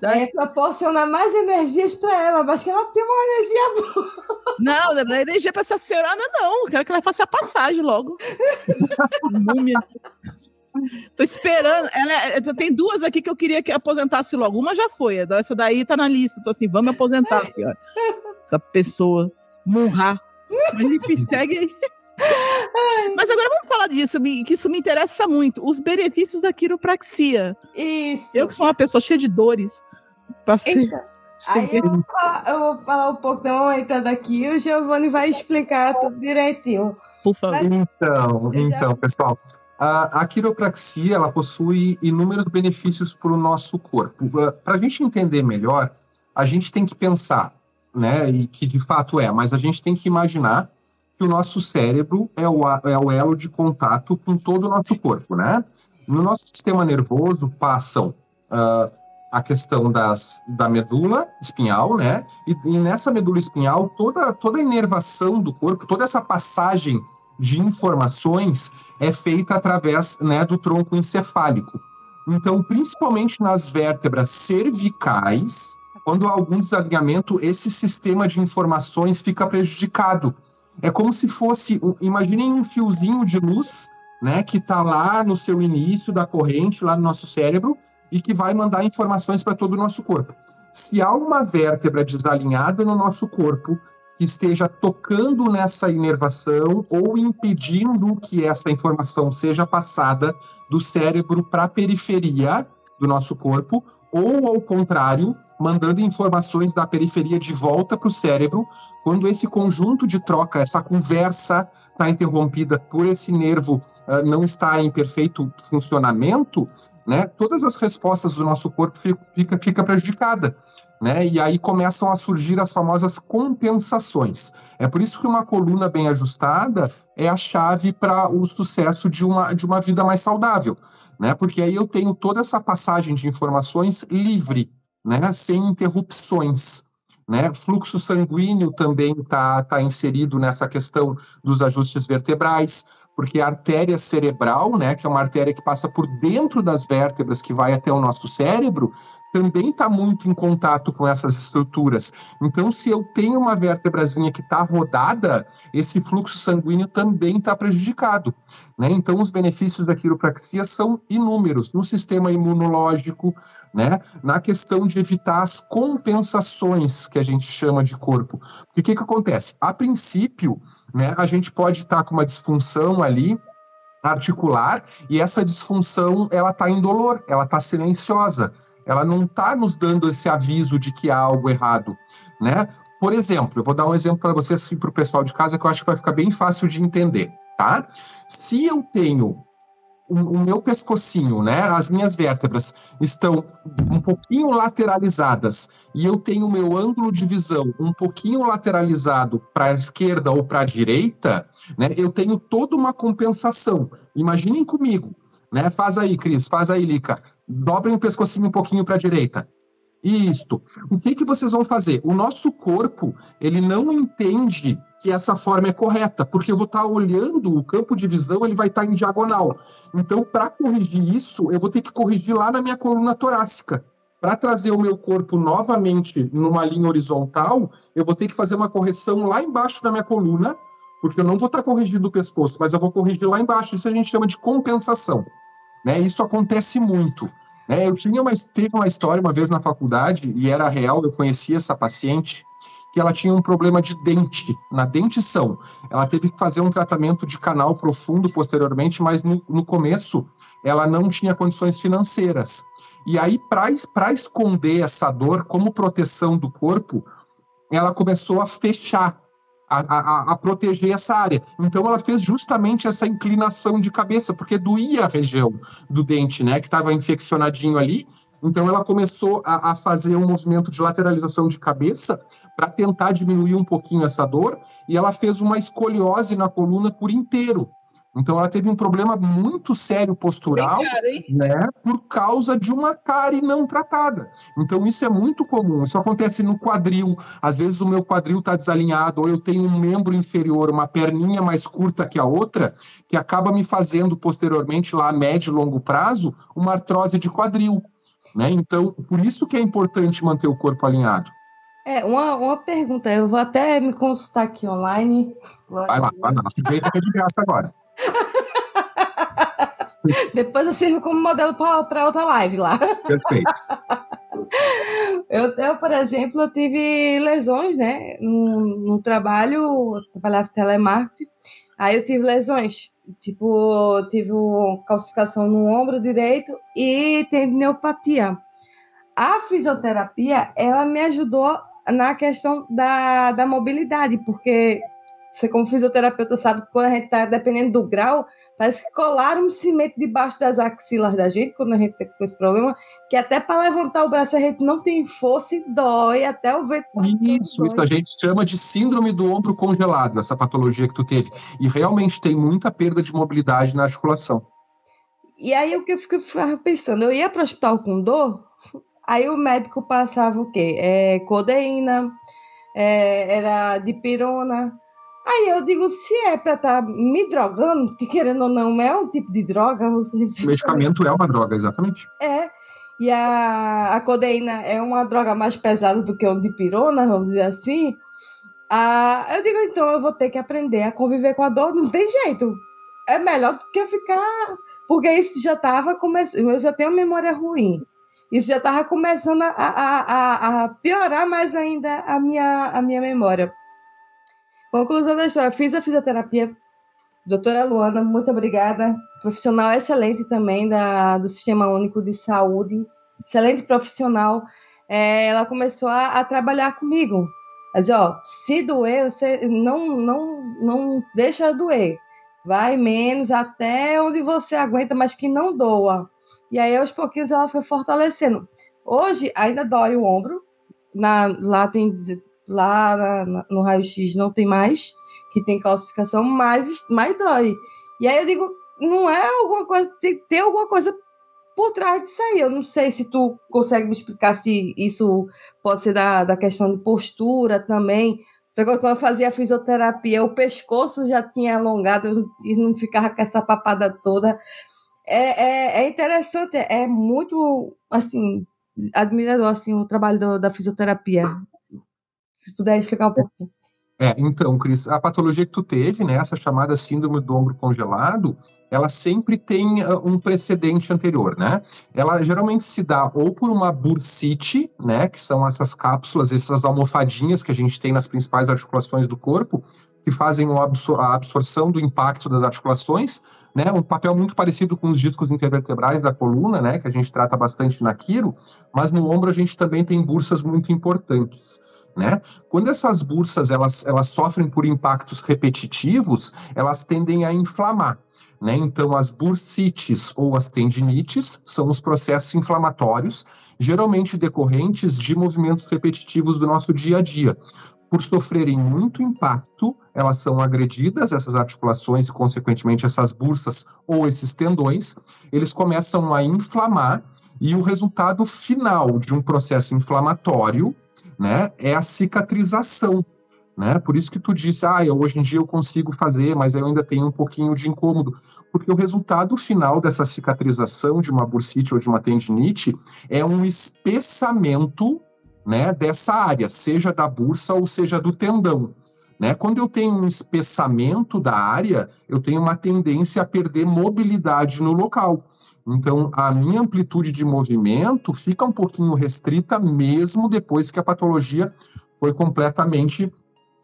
Da- É proporcionar mais energias para ela, mas que ela tem uma energia boa. Não, não é energia pra essa senhora, não. Quero que ela faça a passagem logo. Múmia. Tô esperando. Ela, é- tem duas aqui que eu queria que aposentasse logo. Uma já foi, essa daí tá na lista. Tô assim, vamos aposentar, senhora. Essa pessoa. Murrar. Mas enfim, segue aí. Mas agora vamos falar disso, que isso me interessa muito. Os benefícios da quiropraxia. Isso. Eu que sou uma pessoa cheia de dores. Passei. Então, Aí eu vou, falar, eu vou falar um pouco, então, entrando aqui, e o Giovanni vai explicar tudo direitinho. Por favor. Então, Eu já- então, pessoal, a, a quiropraxia ela possui inúmeros benefícios para o nosso corpo. Para a gente entender melhor, a gente tem que pensar, né, e que de fato é, mas a gente tem que imaginar que o nosso cérebro é o, é o elo de contato com todo o nosso corpo, né? No nosso sistema nervoso passam ah, a questão das, da medula espinhal, né? E, e nessa medula espinhal, toda, toda a inervação do corpo, toda essa passagem de informações é feita através né, do tronco encefálico. Então, principalmente nas vértebras cervicais, quando há algum desalinhamento, esse sistema de informações fica prejudicado. É como se fosse, imaginem um fiozinho de luz, né, que está lá no seu início da corrente, lá no nosso cérebro, e que vai mandar informações para todo o nosso corpo. Se há uma vértebra desalinhada no nosso corpo, que esteja tocando nessa inervação ou impedindo que essa informação seja passada do cérebro para a periferia do nosso corpo, ou ao contrário, mandando informações da periferia de volta para o cérebro, quando esse conjunto de troca, essa conversa está interrompida por esse nervo uh, não está em perfeito funcionamento, né, todas as respostas do nosso corpo fica, fica prejudicada. Né? E aí começam a surgir as famosas compensações. É por isso que uma coluna bem ajustada é a chave para o sucesso de uma, de uma vida mais saudável, né? Porque aí eu tenho toda essa passagem de informações livre, né? Sem interrupções. Né? Fluxo sanguíneo também está tá inserido nessa questão dos ajustes vertebrais, porque a artéria cerebral, né, que é uma artéria que passa por dentro das vértebras, que vai até o nosso cérebro, também está muito em contato com essas estruturas. Então, se eu tenho uma vértebrazinha que está rodada, esse fluxo sanguíneo também está prejudicado. Né? Então, os benefícios da quiropraxia são inúmeros no sistema imunológico, né? na questão de evitar as compensações que a gente chama de corpo. O que, que acontece? A princípio, né, a gente pode estar tá com uma disfunção ali articular e essa disfunção ela está indolor, ela está silenciosa ela não está nos dando esse aviso de que há algo errado, né? Por exemplo, eu vou dar um exemplo para vocês e para o pessoal de casa que eu acho que vai ficar bem fácil de entender, tá? Se eu tenho o, meu pescocinho, né, as minhas vértebras estão um pouquinho lateralizadas e eu tenho o meu ângulo de visão um pouquinho lateralizado para a esquerda ou para a direita, né, eu tenho toda uma compensação. Imaginem comigo, né? Faz aí, Cris, faz aí, Lica. Dobrem o pescocinho um pouquinho para a direita. Isto. O que, que vocês vão fazer? O nosso corpo, ele não entende que essa forma é correta, porque eu vou estar tá olhando o campo de visão, ele vai estar tá em diagonal. Então, para corrigir isso, eu vou ter que corrigir lá na minha coluna torácica. Para trazer o meu corpo novamente numa linha horizontal, eu vou ter que fazer uma correção lá embaixo da minha coluna, porque eu não vou estar tá corrigindo o pescoço, mas eu vou corrigir lá embaixo. Isso a gente chama de compensação. Né? Isso acontece muito. Né? Eu tinha uma, teve uma história uma vez na faculdade, e era real, eu conhecia essa paciente, que ela tinha um problema de dente, na dentição. Ela teve que fazer um tratamento de canal profundo posteriormente, mas no, no começo ela não tinha condições financeiras. E aí, para esconder essa dor como proteção do corpo, ela começou a fechar a, a, a, proteger essa área. Então ela fez justamente essa inclinação de cabeça, porque doía a região do dente, né, que estava infeccionadinho ali. Então ela começou a, a fazer um movimento de lateralização de cabeça para tentar diminuir um pouquinho essa dor, e ela fez uma escoliose na coluna por inteiro. Então ela teve um problema muito sério postural, né, por causa de uma cárie não tratada. Então isso é muito comum. Isso acontece no quadril. Às vezes o meu quadril está desalinhado ou eu tenho um membro inferior, uma perninha mais curta que a outra, que acaba me fazendo posteriormente lá a médio e longo prazo uma artrose de quadril, né? Então por isso que é importante manter o corpo alinhado. É, uma, uma pergunta, eu vou até me consultar aqui online. Vai lá, vai lá. Aproveita que é de graça agora. Depois eu sirvo como modelo para outra live lá. Perfeito. Eu, eu, por exemplo, eu tive lesões, né? No, no trabalho, eu trabalhava telemarketing, aí eu tive lesões. Tipo, tive calcificação no ombro direito e tendinopatia. A fisioterapia, ela me ajudou na questão da, da mobilidade, porque você, como fisioterapeuta, sabe que quando a gente está dependendo do grau, parece que colaram um cimento debaixo das axilas da gente, quando a gente tem esse problema, que até para levantar o braço a gente não tem força e dói até o vento. Isso, isso a gente chama de síndrome do ombro congelado, essa patologia que tu teve. E realmente tem muita perda de mobilidade na articulação. E aí o que eu fico pensando, eu ia para o hospital com dor, aí o médico passava o quê? É, codeína, é, era dipirona, Aí eu digo, se é para estar tá me drogando, que querendo ou não é um tipo de droga, você... O medicamento é uma droga, exatamente. É, e a, a codeína é uma droga mais pesada do que um dipirona, vamos dizer assim. Ah, eu digo, então eu vou ter que aprender a conviver com a dor, não tem jeito. É melhor do que eu ficar. Porque isso já estava começando. Eu já tenho memória ruim. Isso já estava começando a, a, a, piorar mais ainda a minha, a minha memória. Conclusão da história, fiz a fisioterapia. Doutora Luana, muito obrigada. Profissional excelente também da, do Sistema Único de Saúde. Excelente profissional. É, ela começou a, a trabalhar comigo mas, ó, se doer, você não, não, não deixa doer. Vai menos até onde você aguenta, mas que não doa. E aí, aos pouquinhos, ela foi fortalecendo. Hoje, ainda dói o ombro. Na, lá tem lá na, no raio-x não tem mais, que tem calcificação, mas mais dói. E aí eu digo, não é alguma coisa, tem, tem alguma coisa por trás disso aí. Eu não sei se tu consegue me explicar se isso pode ser da, da questão de postura também. Quando eu fazia fisioterapia, o pescoço já tinha alongado e não ficava com essa papada toda. É, é, é interessante, é muito, assim, admirador, assim, o trabalho do, da fisioterapia. Se puder explicar um pouquinho. É, então, Cris, a patologia que tu teve, né, essa chamada síndrome do ombro congelado, ela sempre tem uh, um precedente anterior, né? Ela geralmente se dá ou por uma bursite, né, que são essas cápsulas, essas almofadinhas que a gente tem nas principais articulações do corpo, que fazem a absorção do impacto das articulações, né, um papel muito parecido com os discos intervertebrais da coluna, né, que a gente trata bastante na quiro, mas no ombro a gente também tem bursas muito importantes. Né? Quando essas bursas elas, elas sofrem por impactos repetitivos, elas tendem a inflamar. Né? Então, as bursites ou as tendinites são os processos inflamatórios, geralmente decorrentes de movimentos repetitivos do nosso dia a dia. Por sofrerem muito impacto, elas são agredidas, essas articulações e, consequentemente, essas bursas ou esses tendões, eles começam a inflamar, e o resultado final de um processo inflamatório né, é a cicatrização. Né? Por isso que tu disse, ah, hoje em dia eu consigo fazer, mas eu ainda tenho um pouquinho de incômodo. Porque o resultado final dessa cicatrização de uma bursite ou de uma tendinite é um espessamento né, dessa área, seja da bursa ou seja do tendão. Né? Quando eu tenho um espessamento da área, eu tenho uma tendência a perder mobilidade no local. Então, a minha amplitude de movimento fica um pouquinho restrita, mesmo depois que a patologia foi completamente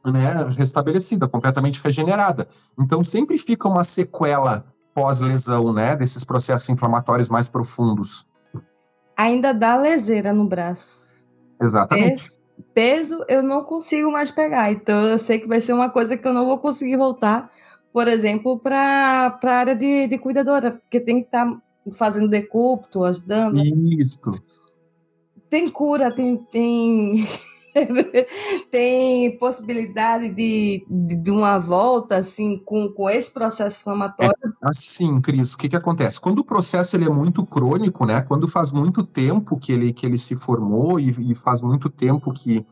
né, restabelecida, completamente regenerada. Então, sempre fica uma sequela pós-lesão, né, desses processos inflamatórios mais profundos. Ainda dá leseira no braço. Exatamente. Peso, eu não consigo mais pegar, então eu sei que vai ser uma coisa que eu não vou conseguir voltar, por exemplo, para a área de, de cuidadora, porque tem que estar tá fazendo decúbito, ajudando. Isso. Tem cura, tem, tem, tem possibilidade de, de, uma volta, assim, com, com esse processo inflamatório? É, assim, Cris, o que, que acontece? Quando o processo ele é muito crônico, né? Quando faz muito tempo que ele, que ele se formou e, e faz muito tempo que,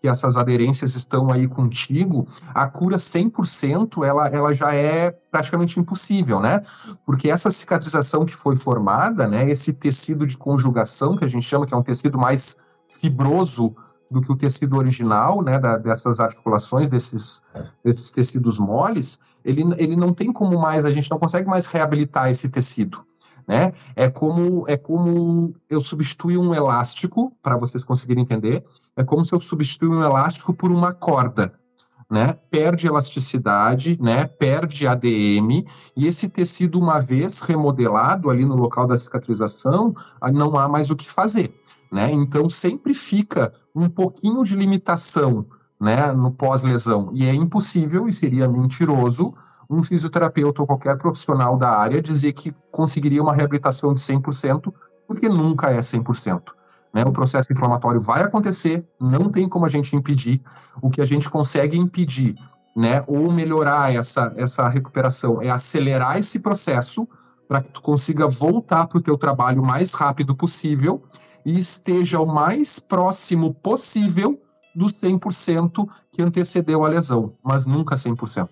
que essas aderências estão aí contigo, a cura 100% ela, ela já é praticamente impossível, né? Porque essa cicatrização que foi formada, né, esse tecido de conjugação que a gente chama que é um tecido mais fibroso do que o tecido original, né, da, dessas articulações, desses, desses tecidos moles, ele, ele não tem como mais, a gente não consegue mais reabilitar esse tecido né? É como é como eu substituir um elástico, para vocês conseguirem entender, é como se eu substituir um elástico por uma corda, né? Perde elasticidade, né? Perde ADM e esse tecido uma vez remodelado ali no local da cicatrização, não há mais o que fazer, né? Então sempre fica um pouquinho de limitação, né, no pós-lesão e é impossível e seria mentiroso um fisioterapeuta ou qualquer profissional da área dizer que conseguiria uma reabilitação de 100%, porque nunca é 100%. Né? O processo inflamatório vai acontecer, não tem como a gente impedir. O que a gente consegue impedir, né, ou melhorar essa, essa recuperação, é acelerar esse processo para que tu consiga voltar para o teu trabalho o mais rápido possível e esteja o mais próximo possível dos 100% que antecedeu a lesão, mas nunca 100%.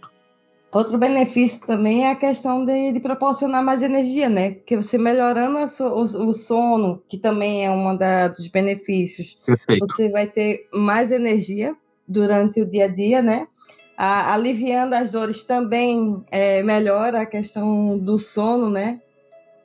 Outro benefício também é a questão de, de proporcionar mais energia, né? Porque você melhorando so, o, o, sono, que também é um dos benefícios, Perfeito. você vai ter mais energia durante o dia a dia, né? A, aliviando as dores também é, melhora a questão do sono, né?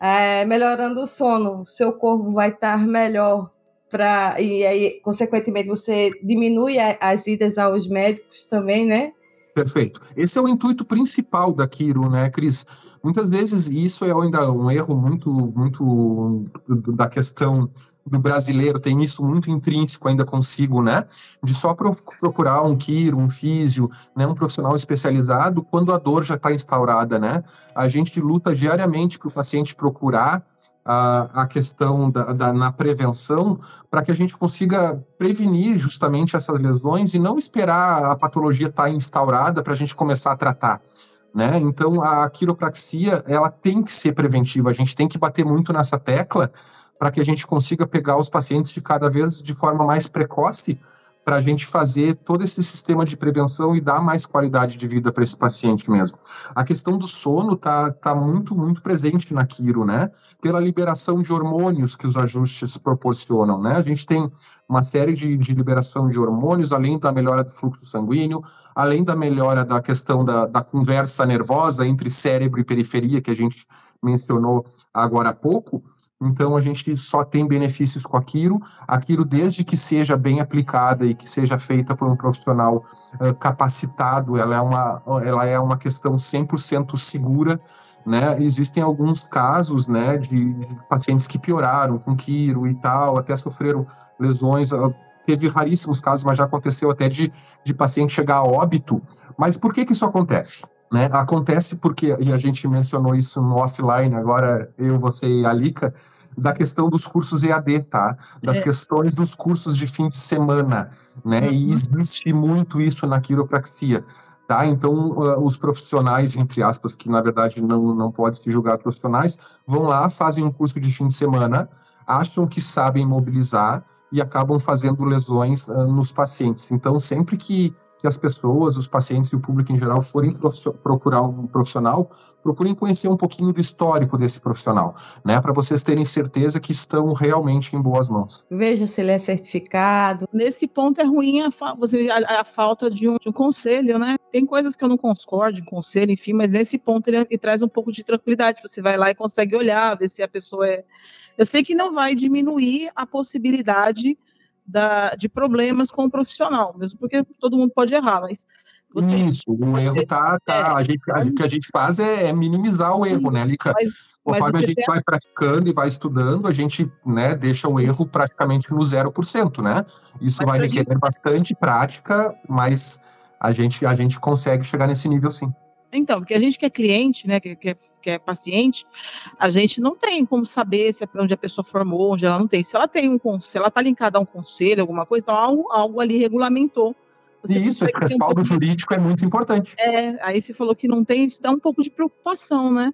É, melhorando o sono, seu corpo vai estar melhor para e aí consequentemente você diminui as idas aos médicos também, né? Perfeito. Esse é o intuito principal da Quiro, né, Cris? Muitas vezes isso é ainda um erro muito, muito da questão do brasileiro, tem isso muito intrínseco ainda consigo, né? De só procurar um quiro, um físio, né, um profissional especializado quando a dor já está instaurada, né? A gente luta diariamente para o paciente procurar a, a questão da, da, na prevenção para que a gente consiga prevenir justamente essas lesões e não esperar a patologia estar tá instaurada para a gente começar a tratar. Né? Então, a quiropraxia ela tem que ser preventiva, a gente tem que bater muito nessa tecla para que a gente consiga pegar os pacientes de cada vez de forma mais precoce para a gente fazer todo esse sistema de prevenção e dar mais qualidade de vida para esse paciente mesmo. A questão do sono tá, tá muito, muito presente na quiro, né? Pela liberação de hormônios que os ajustes proporcionam, né? A gente tem uma série de, de liberação de hormônios, além da melhora do fluxo sanguíneo, além da melhora da questão da, da conversa nervosa entre cérebro e periferia, que a gente mencionou agora há pouco, então a gente só tem benefícios com aquilo, aquilo desde que seja bem aplicada e que seja feita por um profissional uh, capacitado, ela é uma, ela é uma questão 100% segura, né? Existem alguns casos, né, de, pacientes que pioraram com quiro e tal, até sofreram lesões, uh, teve raríssimos casos, mas já aconteceu até de, de paciente chegar a óbito. Mas por que que isso acontece? Né? Acontece porque, e a gente mencionou isso no offline, agora eu, você e a Lika, da questão dos cursos EAD, tá? Das é. questões dos cursos de fim de semana, né? Uhum. E existe muito isso na quiropraxia. Tá? Então, uh, os profissionais, entre aspas, que na verdade não, não pode se julgar profissionais, vão lá, fazem um curso de fim de semana, acham que sabem mobilizar e acabam fazendo lesões uh, nos pacientes. Então, sempre que que as pessoas, os pacientes e o público em geral forem procurar um profissional, procurem conhecer um pouquinho do histórico desse profissional, né, para vocês terem certeza que estão realmente em boas mãos. Veja se ele é certificado. Nesse ponto é ruim a, você, a, a falta de um, de um, conselho, né? Tem coisas que eu não concordo em conselho, enfim, mas nesse ponto ele, ele traz um pouco de tranquilidade. Você vai lá e consegue olhar, ver se a pessoa é. Eu sei que não vai diminuir a possibilidade da, de problemas com o profissional, mesmo porque todo mundo pode errar, mas você, Isso, o erro tá, tá é, a gente, a, o que a gente faz é, é minimizar o erro, né, Lica? Mas, Conforme mas a gente vai praticando e vai estudando, a gente, né, deixa o erro praticamente no 0%, né? Isso vai requerer gente... bastante prática, mas a gente, a gente consegue chegar nesse nível sim. Então, porque a gente que é cliente, né, que, que, é, que é paciente, a gente não tem como saber se é onde a pessoa formou, onde ela não tem. Se ela tem um se ela está linkada a um conselho, alguma coisa, então algo, algo ali regulamentou. Você Isso, esse respaldo um jurídico é muito importante. É, aí você falou que não tem, dá um pouco de preocupação, né?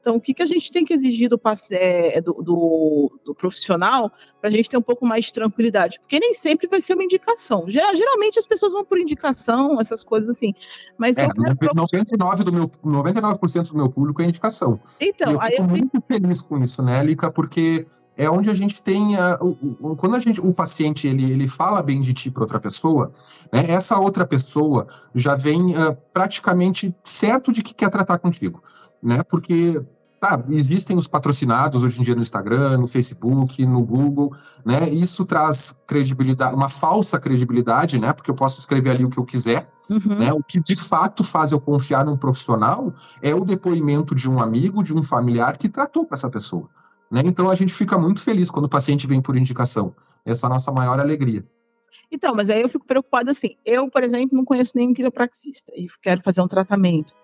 Então, o que, que a gente tem que exigir do, é, do, do, do profissional para a gente ter um pouco mais de tranquilidade? Porque nem sempre vai ser uma indicação. Geralmente as pessoas vão por indicação, essas coisas assim. Mas é, eu quero... 99%, do meu, 99 do meu público é indicação. Então, e eu fico eu... muito feliz com isso, né, Lica? Porque é onde a gente tem a, o, o, quando a gente o paciente ele, ele fala bem de ti para outra pessoa né, essa outra pessoa já vem uh, praticamente certo de que quer tratar contigo né? Porque tá, existem os patrocinados hoje em dia no Instagram, no Facebook, no Google, né? Isso traz credibilidade, uma falsa credibilidade, né? Porque eu posso escrever ali o que eu quiser, uhum. né? O que de fato faz eu confiar num profissional é o depoimento de um amigo, de um familiar que tratou com essa pessoa, né? Então a gente fica muito feliz quando o paciente vem por indicação. Essa é a nossa maior alegria. Então, mas aí eu fico preocupada assim. Eu, por exemplo, não conheço nenhum quiropraxista e quero fazer um tratamento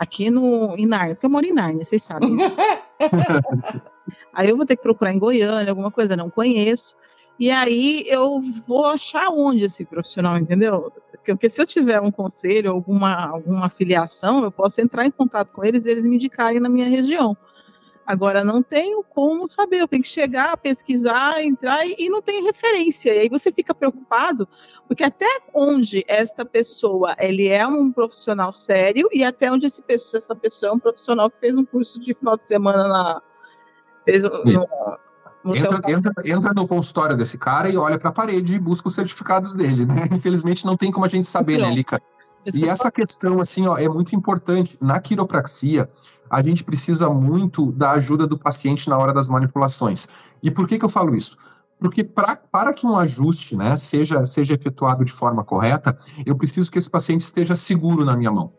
aqui no, em Nárnia, porque eu moro em Nárnia, vocês sabem. aí eu vou ter que procurar em Goiânia, alguma coisa, não conheço. E aí eu vou achar onde esse profissional, entendeu? Porque se eu tiver um conselho, alguma, alguma afiliação, eu posso entrar em contato com eles e eles me indicarem na minha região. Agora, não tenho como saber, eu tenho que chegar, pesquisar, entrar e, e não tem referência. E aí você fica preocupado, porque até onde esta pessoa ele é um profissional sério e até onde esse pessoa, essa pessoa é um profissional que fez um curso de final de semana na. Fez, no, no entra, entra, entra, no consultório desse cara e olha para a parede e busca os certificados dele, né? Infelizmente não tem como a gente saber, né, Lica? E essa questão, assim, ó, é muito importante. Na quiropraxia, a gente precisa muito da ajuda do paciente na hora das manipulações. E por que, que eu falo isso? Porque pra, para que um ajuste né, seja, seja efetuado de forma correta, eu preciso que esse paciente esteja seguro na minha mão.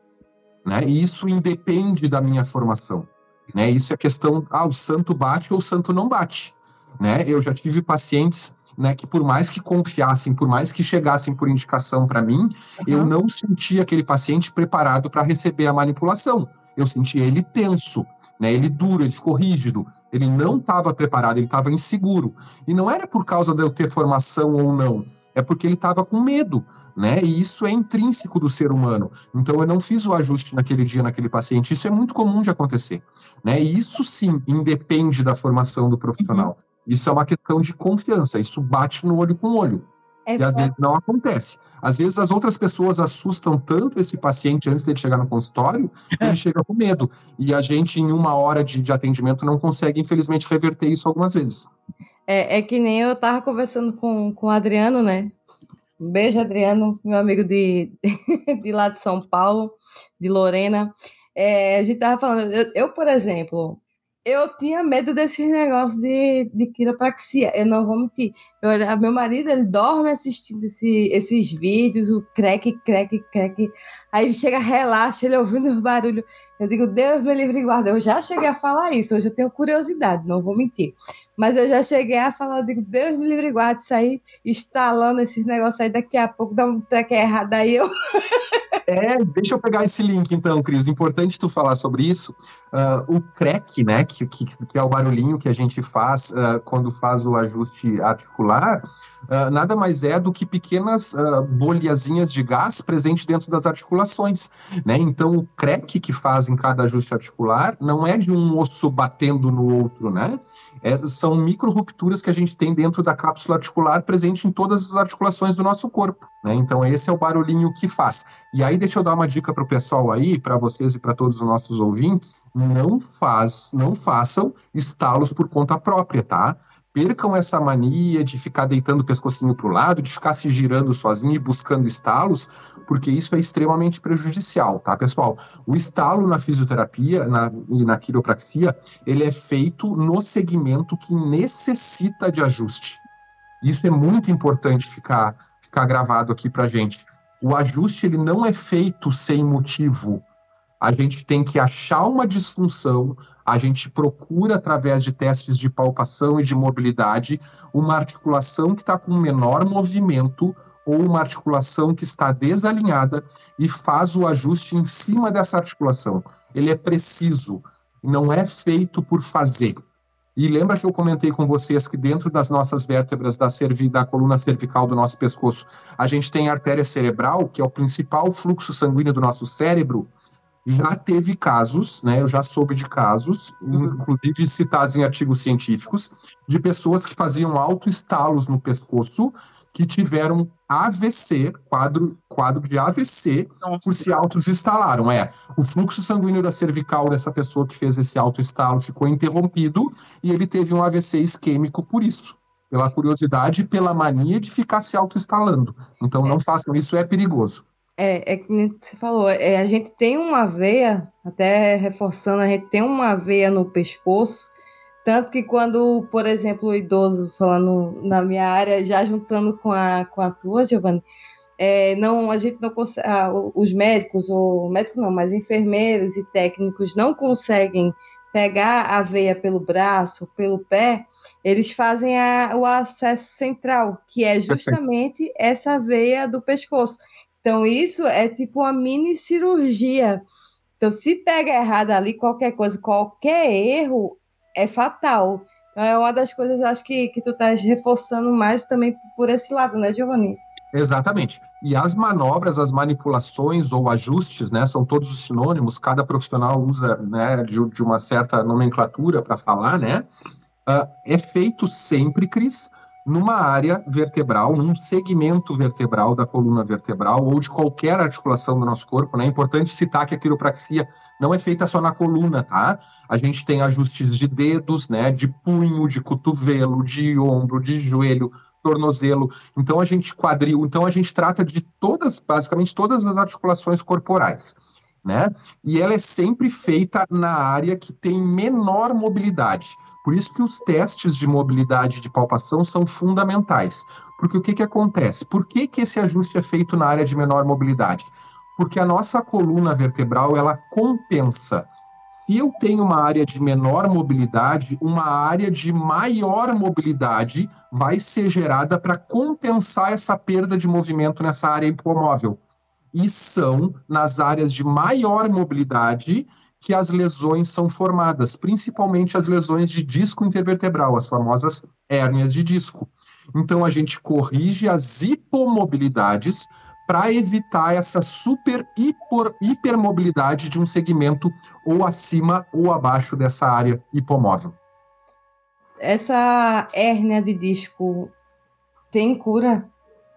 Né? E isso independe da minha formação. Né? Isso é questão, ah, o santo bate ou o santo não bate. Né? Eu já tive pacientes né, que por mais que confiassem, por mais que chegassem por indicação para mim, uhum. eu não sentia aquele paciente preparado para receber a manipulação. Eu sentia ele tenso, né, ele duro, ele ficou rígido, ele não estava preparado, ele estava inseguro. E não era por causa de eu ter formação ou não, é porque ele estava com medo, né? E isso é intrínseco do ser humano. Então eu não fiz o ajuste naquele dia naquele paciente. Isso é muito comum de acontecer, né? E isso sim independe da formação do profissional. Uhum. Isso é uma questão de confiança, isso bate no olho com olho. É e às vezes não acontece. Às vezes as outras pessoas assustam tanto esse paciente antes dele chegar no consultório, que ele chega com medo. E a gente, em uma hora de, de atendimento, não consegue, infelizmente, reverter isso algumas vezes. É, é que nem eu estava conversando com, com o Adriano, né? Um beijo, Adriano, meu amigo de, de lá de São Paulo, de Lorena. É, a gente estava falando, eu, eu, por exemplo, eu tinha medo desses negócios de, de quiropraxia, eu não vou mentir. Eu, meu marido, ele dorme assistindo esse, esses vídeos, o crack, crack, crack. Aí chega, relaxa, ele ouvindo os barulhos. Eu digo, Deus me livre e guarda. Eu já cheguei a falar isso, hoje eu tenho curiosidade, não vou mentir. Mas eu já cheguei a falar, digo, Deus me livre e guarda, isso aí, instalando esses negócios aí, daqui a pouco dá um treco errado, aí eu... É, deixa eu pegar esse link então, Cris. Importante tu falar sobre isso. Uh, o crack, né, que, que, que, é o barulhinho que a gente faz uh, quando faz o ajuste articular, uh, nada mais é do que pequenas bolhazinhas de gás presentes dentro das articulações, né? Então, o crack que faz em cada ajuste articular não é de um osso batendo no outro, né? É, são micro rupturas que a gente tem dentro da cápsula articular presente em todas as articulações do nosso corpo. Né? Então, esse é o barulhinho que faz. E aí, deixa eu dar uma dica para o pessoal aí, para vocês e para todos os nossos ouvintes: não faz, não façam estalos por conta própria, tá? Percam essa mania de ficar deitando o pescocinho para o lado, de ficar se girando sozinho e buscando estalos, porque isso é extremamente prejudicial, tá, pessoal? O estalo na fisioterapia na, e na quiropraxia, ele é feito no segmento que necessita de ajuste. Isso é muito importante ficar, ficar gravado aqui para gente. O ajuste ele não é feito sem motivo. A gente tem que achar uma disfunção, a gente procura, através de testes de palpação e de mobilidade, uma articulação que está com menor movimento ou uma articulação que está desalinhada e faz o ajuste em cima dessa articulação. Ele é preciso, não é feito por fazer. E lembra que eu comentei com vocês que dentro das nossas vértebras da, cervi, da coluna cervical do nosso pescoço, a gente tem a artéria cerebral, que é o principal fluxo sanguíneo do nosso cérebro, já teve casos, né? Eu já soube de casos, uhum. inclusive citados em artigos científicos, de pessoas que faziam autoestalos no pescoço que tiveram AVC, quadro, quadro de AVC, Nossa. por se autoinstalaram. É, o fluxo sanguíneo da cervical dessa pessoa que fez esse autoestalo ficou interrompido e ele teve um AVC isquêmico por isso, pela curiosidade e pela mania de ficar se autoinstalando. Então não façam isso, é perigoso. É, é que você falou, é, a gente tem uma veia, até reforçando, a gente tem uma veia no pescoço, tanto que quando, por exemplo, o idoso, falando na minha área, já juntando com a, com a tua, Giovanni, é, não, a gente não consegue, ah, os médicos, ou médico não, mas enfermeiros e técnicos não conseguem pegar a veia pelo braço, pelo pé, eles fazem a, o acesso central, que é justamente essa veia do pescoço. Então, isso é tipo uma mini cirurgia. Então, se pega errado ali, qualquer coisa, qualquer erro é fatal. Então, é uma das coisas, acho que, que tu estás reforçando mais também por esse lado, né, Giovanni? Exatamente. E as manobras, as manipulações ou ajustes, né, são todos os sinônimos, cada profissional usa né, de, de uma certa nomenclatura para falar, né? Uh, é feito sempre, Cris, numa área vertebral, num segmento vertebral da coluna vertebral ou de qualquer articulação do nosso corpo, né? É importante citar que a quiropraxia não é feita só na coluna, tá? A gente tem ajustes de dedos, né? De punho, de cotovelo, de ombro, de joelho, tornozelo. Então a gente quadril, então a gente trata de todas, basicamente todas as articulações corporais. Né? E ela é sempre feita na área que tem menor mobilidade. Por isso que os testes de mobilidade de palpação são fundamentais. Porque o que, que acontece? Por que, que esse ajuste é feito na área de menor mobilidade? Porque a nossa coluna vertebral ela compensa. Se eu tenho uma área de menor mobilidade, uma área de maior mobilidade vai ser gerada para compensar essa perda de movimento nessa área hipomóvel. E são nas áreas de maior mobilidade que as lesões são formadas, principalmente as lesões de disco intervertebral, as famosas hérnias de disco. Então a gente corrige as hipomobilidades para evitar essa super hiper, hipermobilidade de um segmento ou acima ou abaixo dessa área hipomóvel. Essa hérnia de disco tem cura?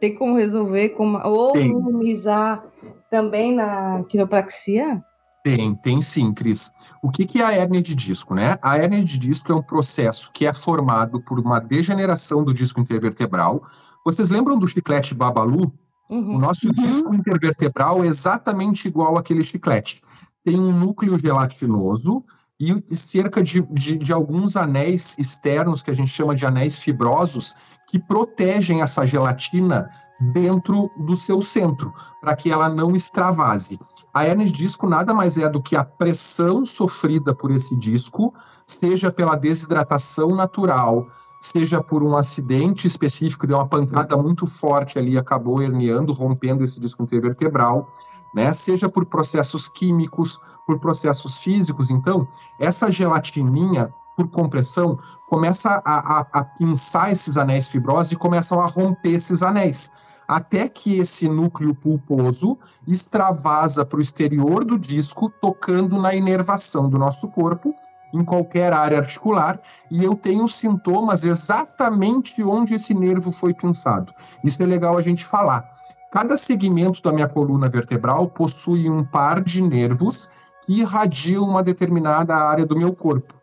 Tem como resolver? Como, ou minimizar também na quiropraxia? Tem, tem sim, Cris. O que, que é a hérnia de disco, né? A hérnia de disco é um processo que é formado por uma degeneração do disco intervertebral. Vocês lembram do chiclete Babalu? Uhum. O nosso uhum. disco intervertebral é exatamente igual àquele chiclete. Tem um núcleo gelatinoso e cerca de, de, de, alguns anéis externos, que a gente chama de anéis fibrosos, que protegem essa gelatina dentro do seu centro, para que ela não extravase. A hernia de disco nada mais é do que a pressão sofrida por esse disco, seja pela desidratação natural, seja por um acidente específico, deu uma pancada muito forte ali, acabou herniando, rompendo esse disco intervertebral, né? Seja por processos químicos, por processos físicos. Então, essa gelatininha, por compressão, começa a, a, a pinçar esses anéis fibrosos e começam a romper esses anéis até que esse núcleo pulposo extravasa para o exterior do disco, tocando na inervação do nosso corpo, em qualquer área articular, e eu tenho sintomas exatamente onde esse nervo foi pinçado. Isso é legal a gente falar. Cada segmento da minha coluna vertebral possui um par de nervos que irradiam uma determinada área do meu corpo.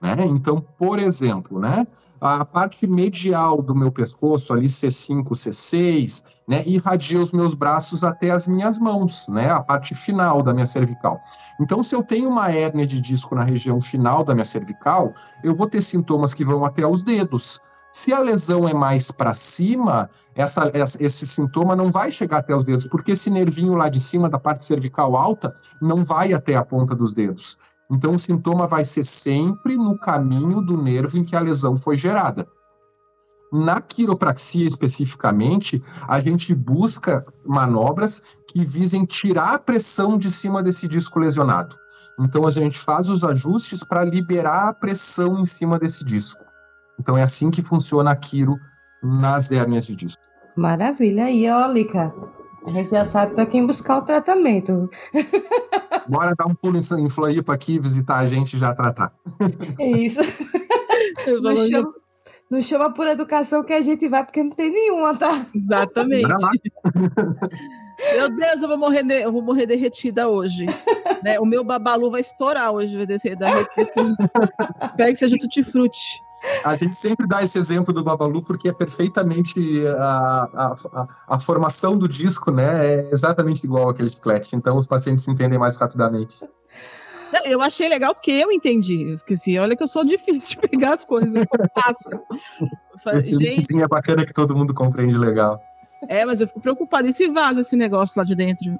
Né? Então, por exemplo, né, a parte medial do meu pescoço, ali C5, C6, né, irradia os meus braços até as minhas mãos, né, a parte final da minha cervical. Então, se eu tenho uma hérnia de disco na região final da minha cervical, eu vou ter sintomas que vão até os dedos. Se a lesão é mais para cima, essa, esse sintoma não vai chegar até os dedos, porque esse nervinho lá de cima da parte cervical alta não vai até a ponta dos dedos. Então, o sintoma vai ser sempre no caminho do nervo em que a lesão foi gerada. Na quiropraxia especificamente, a gente busca manobras que visem tirar a pressão de cima desse disco lesionado. Então, a gente faz os ajustes para liberar a pressão em cima desse disco. Então, é assim que funciona a quiro nas hérnias de disco. Maravilha. aí, ó, Lica. A gente já sabe para quem buscar o tratamento. Bora dar um pulo em Floripa aqui, visitar a gente e já tratar. É isso. Não chama, não chama por educação que a gente vai, porque não tem nenhuma, tá? Exatamente. Meu Deus, eu vou morrer, eu vou morrer derretida hoje. né? O meu babalu vai estourar hoje, vai descer da Espero que seja tutti-frutti. A gente sempre dá esse exemplo do Babalu porque é perfeitamente a, a, a, formação do disco, né? É exatamente igual aquele chiclete. Então os pacientes se entendem mais rapidamente. Não, eu achei legal porque eu entendi. Esqueci. Olha que eu sou difícil de pegar as coisas. Eu faço. Esse gente... é bacana que todo mundo compreende legal. É, mas eu fico preocupada. E se vaza esse negócio lá de dentro?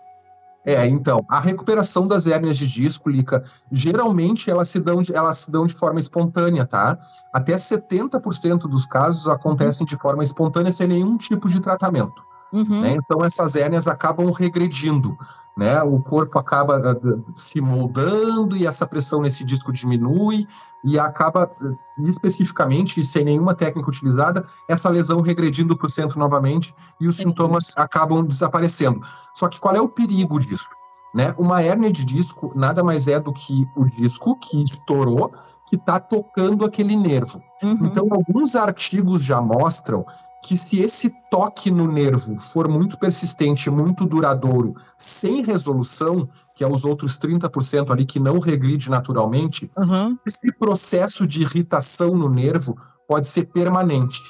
É, então, a recuperação das hérnias de disco, Lica, geralmente elas se dão de, elas se dão de forma espontânea, tá? Até 70% dos casos acontecem de forma espontânea sem nenhum tipo de tratamento. Uhum. Né? Então, essas hérnias acabam regredindo. Né? O corpo acaba uh, se moldando e essa pressão nesse disco diminui e acaba, especificamente, sem nenhuma técnica utilizada, essa lesão regredindo para o centro novamente e os sintomas acabam desaparecendo. Só que qual é o perigo disso? Né? Uma hérnia de disco nada mais é do que o disco que estourou, que está tocando aquele nervo. Uhum. Então, alguns artigos já mostram que se esse toque no nervo for muito persistente, muito duradouro, sem resolução, que é os outros 30% ali que não regride naturalmente, uhum. esse processo de irritação no nervo pode ser permanente.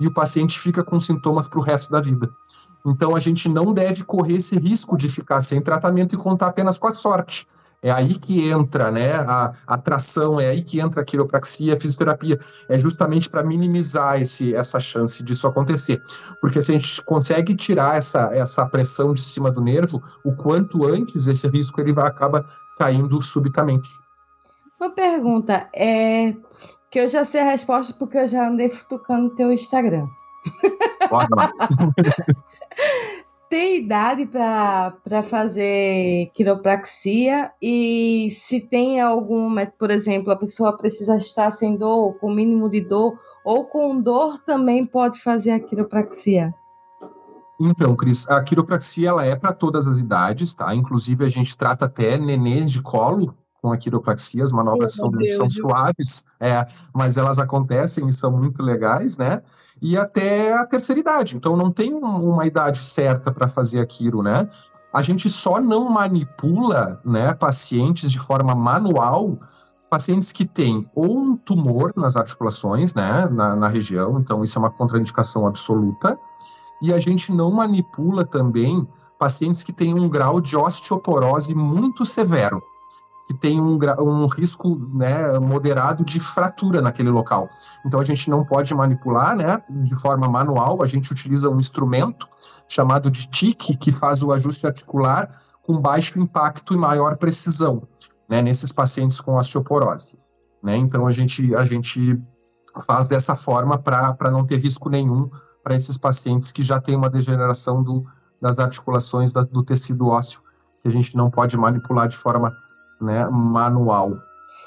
E o paciente fica com sintomas para o resto da vida. Então a gente não deve correr esse risco de ficar sem tratamento e contar apenas com a sorte. É aí que entra né, a, a tração, é aí que entra a quiropraxia, a fisioterapia. É justamente para minimizar esse, essa chance disso acontecer. Porque se a gente consegue tirar essa, essa pressão de cima do nervo, o quanto antes esse risco ele vai, acaba caindo subitamente. Uma pergunta, é que eu já sei a resposta porque eu já andei futucando teu Instagram. tem idade para fazer quiropraxia e se tem algum, por exemplo, a pessoa precisa estar sem dor, com mínimo de dor, ou com dor também pode fazer a quiropraxia? Então, Cris, a quiropraxia ela é para todas as idades, tá? Inclusive a gente trata até nenês de colo com a quiropraxia, as manobras são, são suaves, é, mas elas acontecem e são muito legais, né? E até a terceira idade. Então não tem uma idade certa para fazer aquilo, né? A gente só não manipula, né, pacientes de forma manual, pacientes que têm ou um tumor nas articulações, né, na, na região, então isso é uma contraindicação absoluta, e a gente não manipula também pacientes que têm um grau de osteoporose muito severo que tem um, um risco né, moderado de fratura naquele local. Então a gente não pode manipular né, de forma manual, a gente utiliza um instrumento chamado de TIC, que faz o ajuste articular com baixo impacto e maior precisão né, nesses pacientes com osteoporose. Né? Então a gente, a gente faz dessa forma para não ter risco nenhum para esses pacientes que já têm uma degeneração do, das articulações da, do tecido ósseo, que a gente não pode manipular de forma né, manual.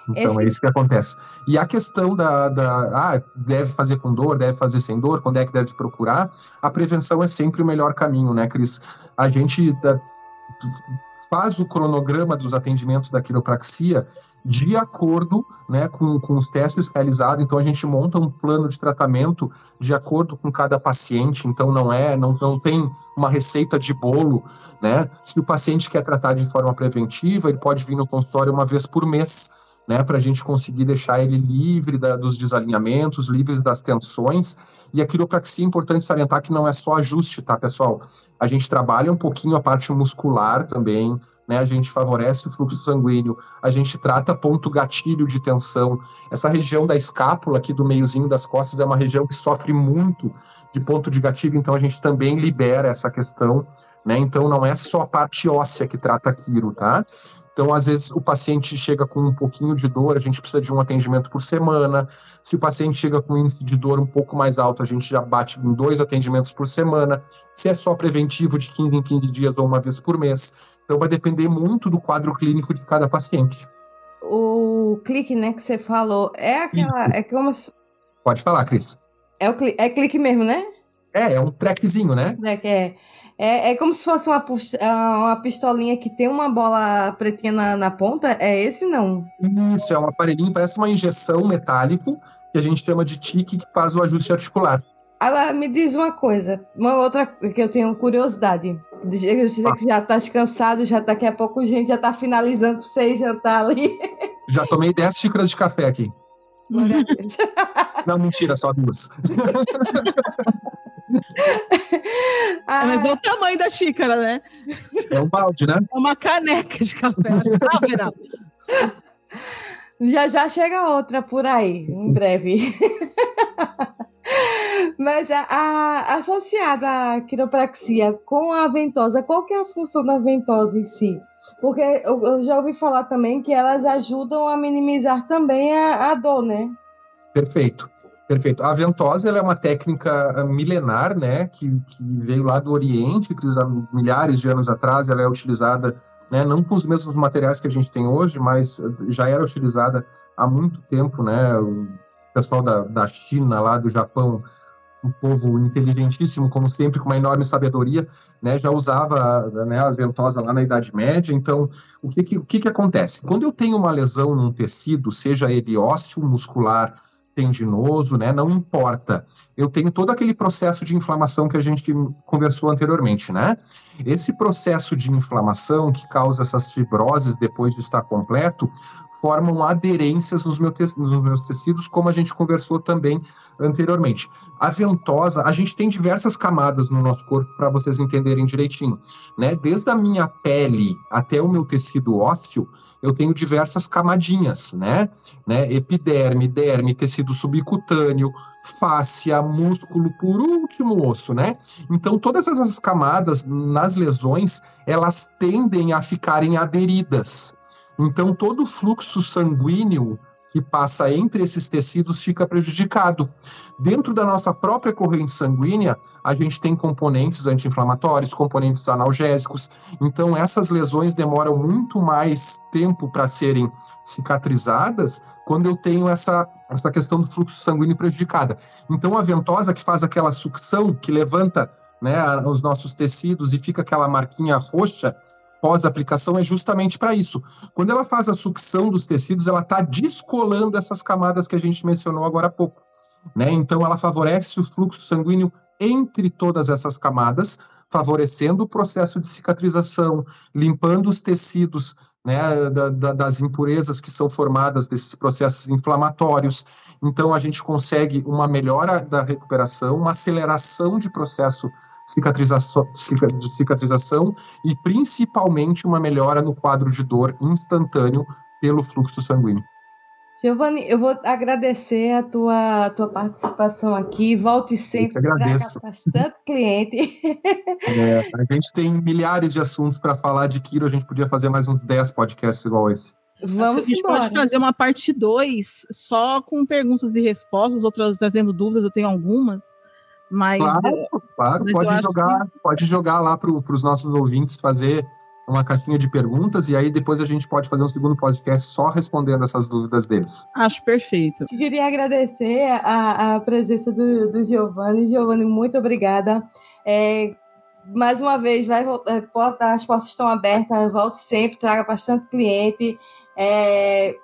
Então Esse... é isso que acontece. E a questão da, da ah, deve fazer com dor, deve fazer sem dor, quando é que deve procurar, a prevenção é sempre o melhor caminho, né, Cris? A gente da, faz o cronograma dos atendimentos da quiropraxia de acordo né, com, com os testes realizados. Então, a gente monta um plano de tratamento de acordo com cada paciente. Então, não é, não, não tem uma receita de bolo. Né? Se o paciente quer tratar de forma preventiva, ele pode vir no consultório uma vez por mês. Né, para a gente conseguir deixar ele livre da, dos desalinhamentos, livre das tensões. E a quiropraxia é importante salientar que não é só ajuste, tá, pessoal? A gente trabalha um pouquinho a parte muscular também, né? A gente favorece o fluxo sanguíneo, a gente trata ponto gatilho de tensão. Essa região da escápula aqui do meiozinho das costas é uma região que sofre muito de ponto de gatilho, então a gente também libera essa questão, né? Então não é só a parte óssea que trata aquilo, tá? Então, às vezes, o paciente chega com um pouquinho de dor, a gente precisa de um atendimento por semana. Se o paciente chega com um índice de dor um pouco mais alto, a gente já bate em dois atendimentos por semana. Se é só preventivo, de 15 em 15 dias ou uma vez por mês. Então vai depender muito do quadro clínico de cada paciente. O clique, né, que você falou, é aquela. É como. Pode falar, Cris. É, o clique, é clique mesmo, né? É, é um trackzinho, né? Track, é. É, é como se fosse uma, ah, uma pistolinha que tem uma bola pretinha na, na ponta. É esse, não? Isso, é um aparelhinho, parece uma injeção metálico, que a gente chama de TIC, que faz o ajuste articular. Agora, me diz uma coisa, uma outra que eu tenho curiosidade. Eu sei que já tá cansado, já tá, daqui a pouco a gente já tá finalizando para você jantar ali. Já tomei 10 xícaras de café aqui. Não, mentira, só duas. ah, mas olha o tamanho da xícara, né? É um balde, né? É uma caneca de café. Tá, já já chega outra por aí, em breve. Mas a, a, associada à quiropraxia com a ventosa, qual que é a função da ventosa em si? Porque eu, eu já ouvi falar também que elas ajudam a minimizar também a, a dor, né? Perfeito. Perfeito. A ventosa é uma técnica milenar, né, que, que veio lá do Oriente, milhares de anos atrás ela é utilizada, né, não com os mesmos materiais que a gente tem hoje, mas já era utilizada há muito tempo, né, o pessoal da, da China, lá do Japão, um povo inteligentíssimo, como sempre, com uma enorme sabedoria, né, já usava né, as ventosas lá na Idade Média. Então, o que que, o que que acontece? Quando eu tenho uma lesão num tecido, seja ele ósseo, muscular, tendinoso, né? Não importa. Eu tenho todo aquele processo de inflamação que a gente conversou anteriormente, né? Esse processo de inflamação que causa essas fibroses depois de estar completo formam aderências nos, nos meus tecidos, como a gente conversou também anteriormente. A ventosa, a gente tem diversas camadas no nosso corpo para vocês entenderem direitinho, né? Desde a minha pele até o meu tecido ósseo, eu tenho diversas camadinhas, né? né? Epiderme, derme, tecido subcutâneo, fáscia, músculo, por último osso, né? Então todas essas camadas nas lesões, elas tendem a ficarem aderidas. Então todo o fluxo sanguíneo que passa entre esses tecidos fica prejudicado. Dentro da nossa própria corrente sanguínea, a gente tem componentes anti-inflamatórios, componentes analgésicos. Então, essas lesões demoram muito mais tempo para serem cicatrizadas quando eu tenho essa, essa questão do fluxo sanguíneo prejudicada. Então, a ventosa que faz aquela sucção, que levanta né, os nossos tecidos e fica aquela marquinha roxa, pós-aplicação é justamente para isso. Quando ela faz a sucção dos tecidos, ela está descolando essas camadas que a gente mencionou agora há pouco. Né? Então, ela favorece o fluxo sanguíneo entre todas essas camadas, favorecendo o processo de cicatrização, limpando os tecidos né, da, da, das impurezas que são formadas desses processos inflamatórios. Então, a gente consegue uma melhora da recuperação, uma aceleração de processo cicatrização, de cicatrização e principalmente uma melhora no quadro de dor instantâneo pelo fluxo sanguíneo. Giovanni, eu vou agradecer a tua, a tua participação aqui. Volte sempre para bastante cliente. É, a gente tem milhares de assuntos para falar de Kiro. A gente podia fazer mais uns 10 podcasts igual esse. Vamos a gente embora. pode fazer uma parte 2 só com perguntas e respostas, outras trazendo dúvidas, eu tenho algumas. Mas, claro, claro mas pode, jogar, que... pode jogar lá para os nossos ouvintes fazer uma caixinha de perguntas e aí depois a gente pode fazer um segundo podcast só respondendo essas dúvidas deles. Acho perfeito. Queria agradecer a, a presença do, do Giovanni. Giovanni, muito obrigada. É, mais uma vez, vai voltar, é, as portas estão abertas, volte sempre, traga bastante cliente. É,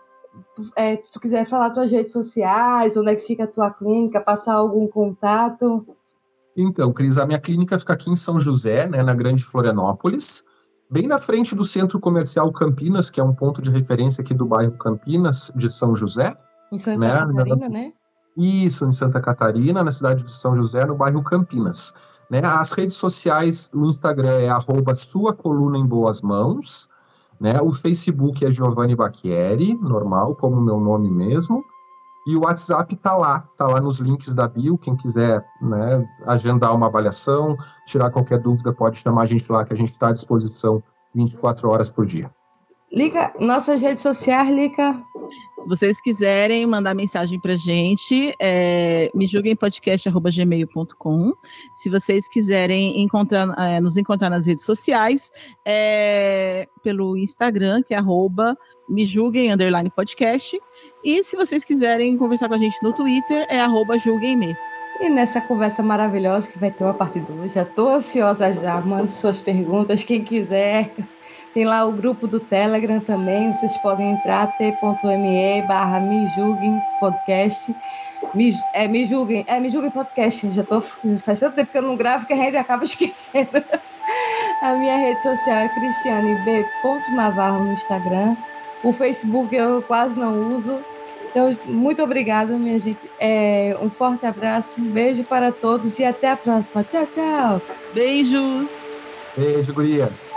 é, se tu quiser falar tuas redes sociais, onde é que fica a tua clínica, passar algum contato. Então, Cris, a minha clínica fica aqui em São José, né, na Grande Florianópolis bem na frente do Centro Comercial Campinas, que é um ponto de referência aqui do bairro Campinas, de São José. Em Santa né? Catarina, né? Isso, em Santa Catarina, na cidade de São José, no bairro Campinas. Né? As redes sociais, o Instagram é arroba sua coluna em boas mãos, né? o Facebook é Giovanni Bacchieri, normal, como meu nome mesmo, e o WhatsApp está lá, está lá nos links da bio. Quem quiser né, agendar uma avaliação, tirar qualquer dúvida, pode chamar a gente lá, que a gente está à disposição 24 horas por dia. Liga nossas redes sociais, Lica. Se vocês quiserem mandar mensagem para gente, é, me julguem podcast@gmail.com. Se vocês quiserem encontrar, é, nos encontrar nas redes sociais, é, pelo Instagram, que é arroba me julguem underline podcast. E se vocês quiserem conversar com a gente no Twitter, é arroba julguemme. E nessa conversa maravilhosa que vai ter uma parte 2, já estou ansiosa já, mande suas perguntas, quem quiser. Tem lá o grupo do Telegram também, vocês podem entrar, t.me barra me julguem podcast. Me, é, me julguem, é, me julguem podcast. Já tô, faz tanto tempo que eu não gravo que a gente acaba esquecendo. a minha rede social é Cristiane B. Navarro no Instagram. O Facebook eu quase não uso. Então, muito obrigada, minha gente. É, um forte abraço, um beijo para todos e até a próxima. Tchau, tchau. Beijos. Beijo, gurias.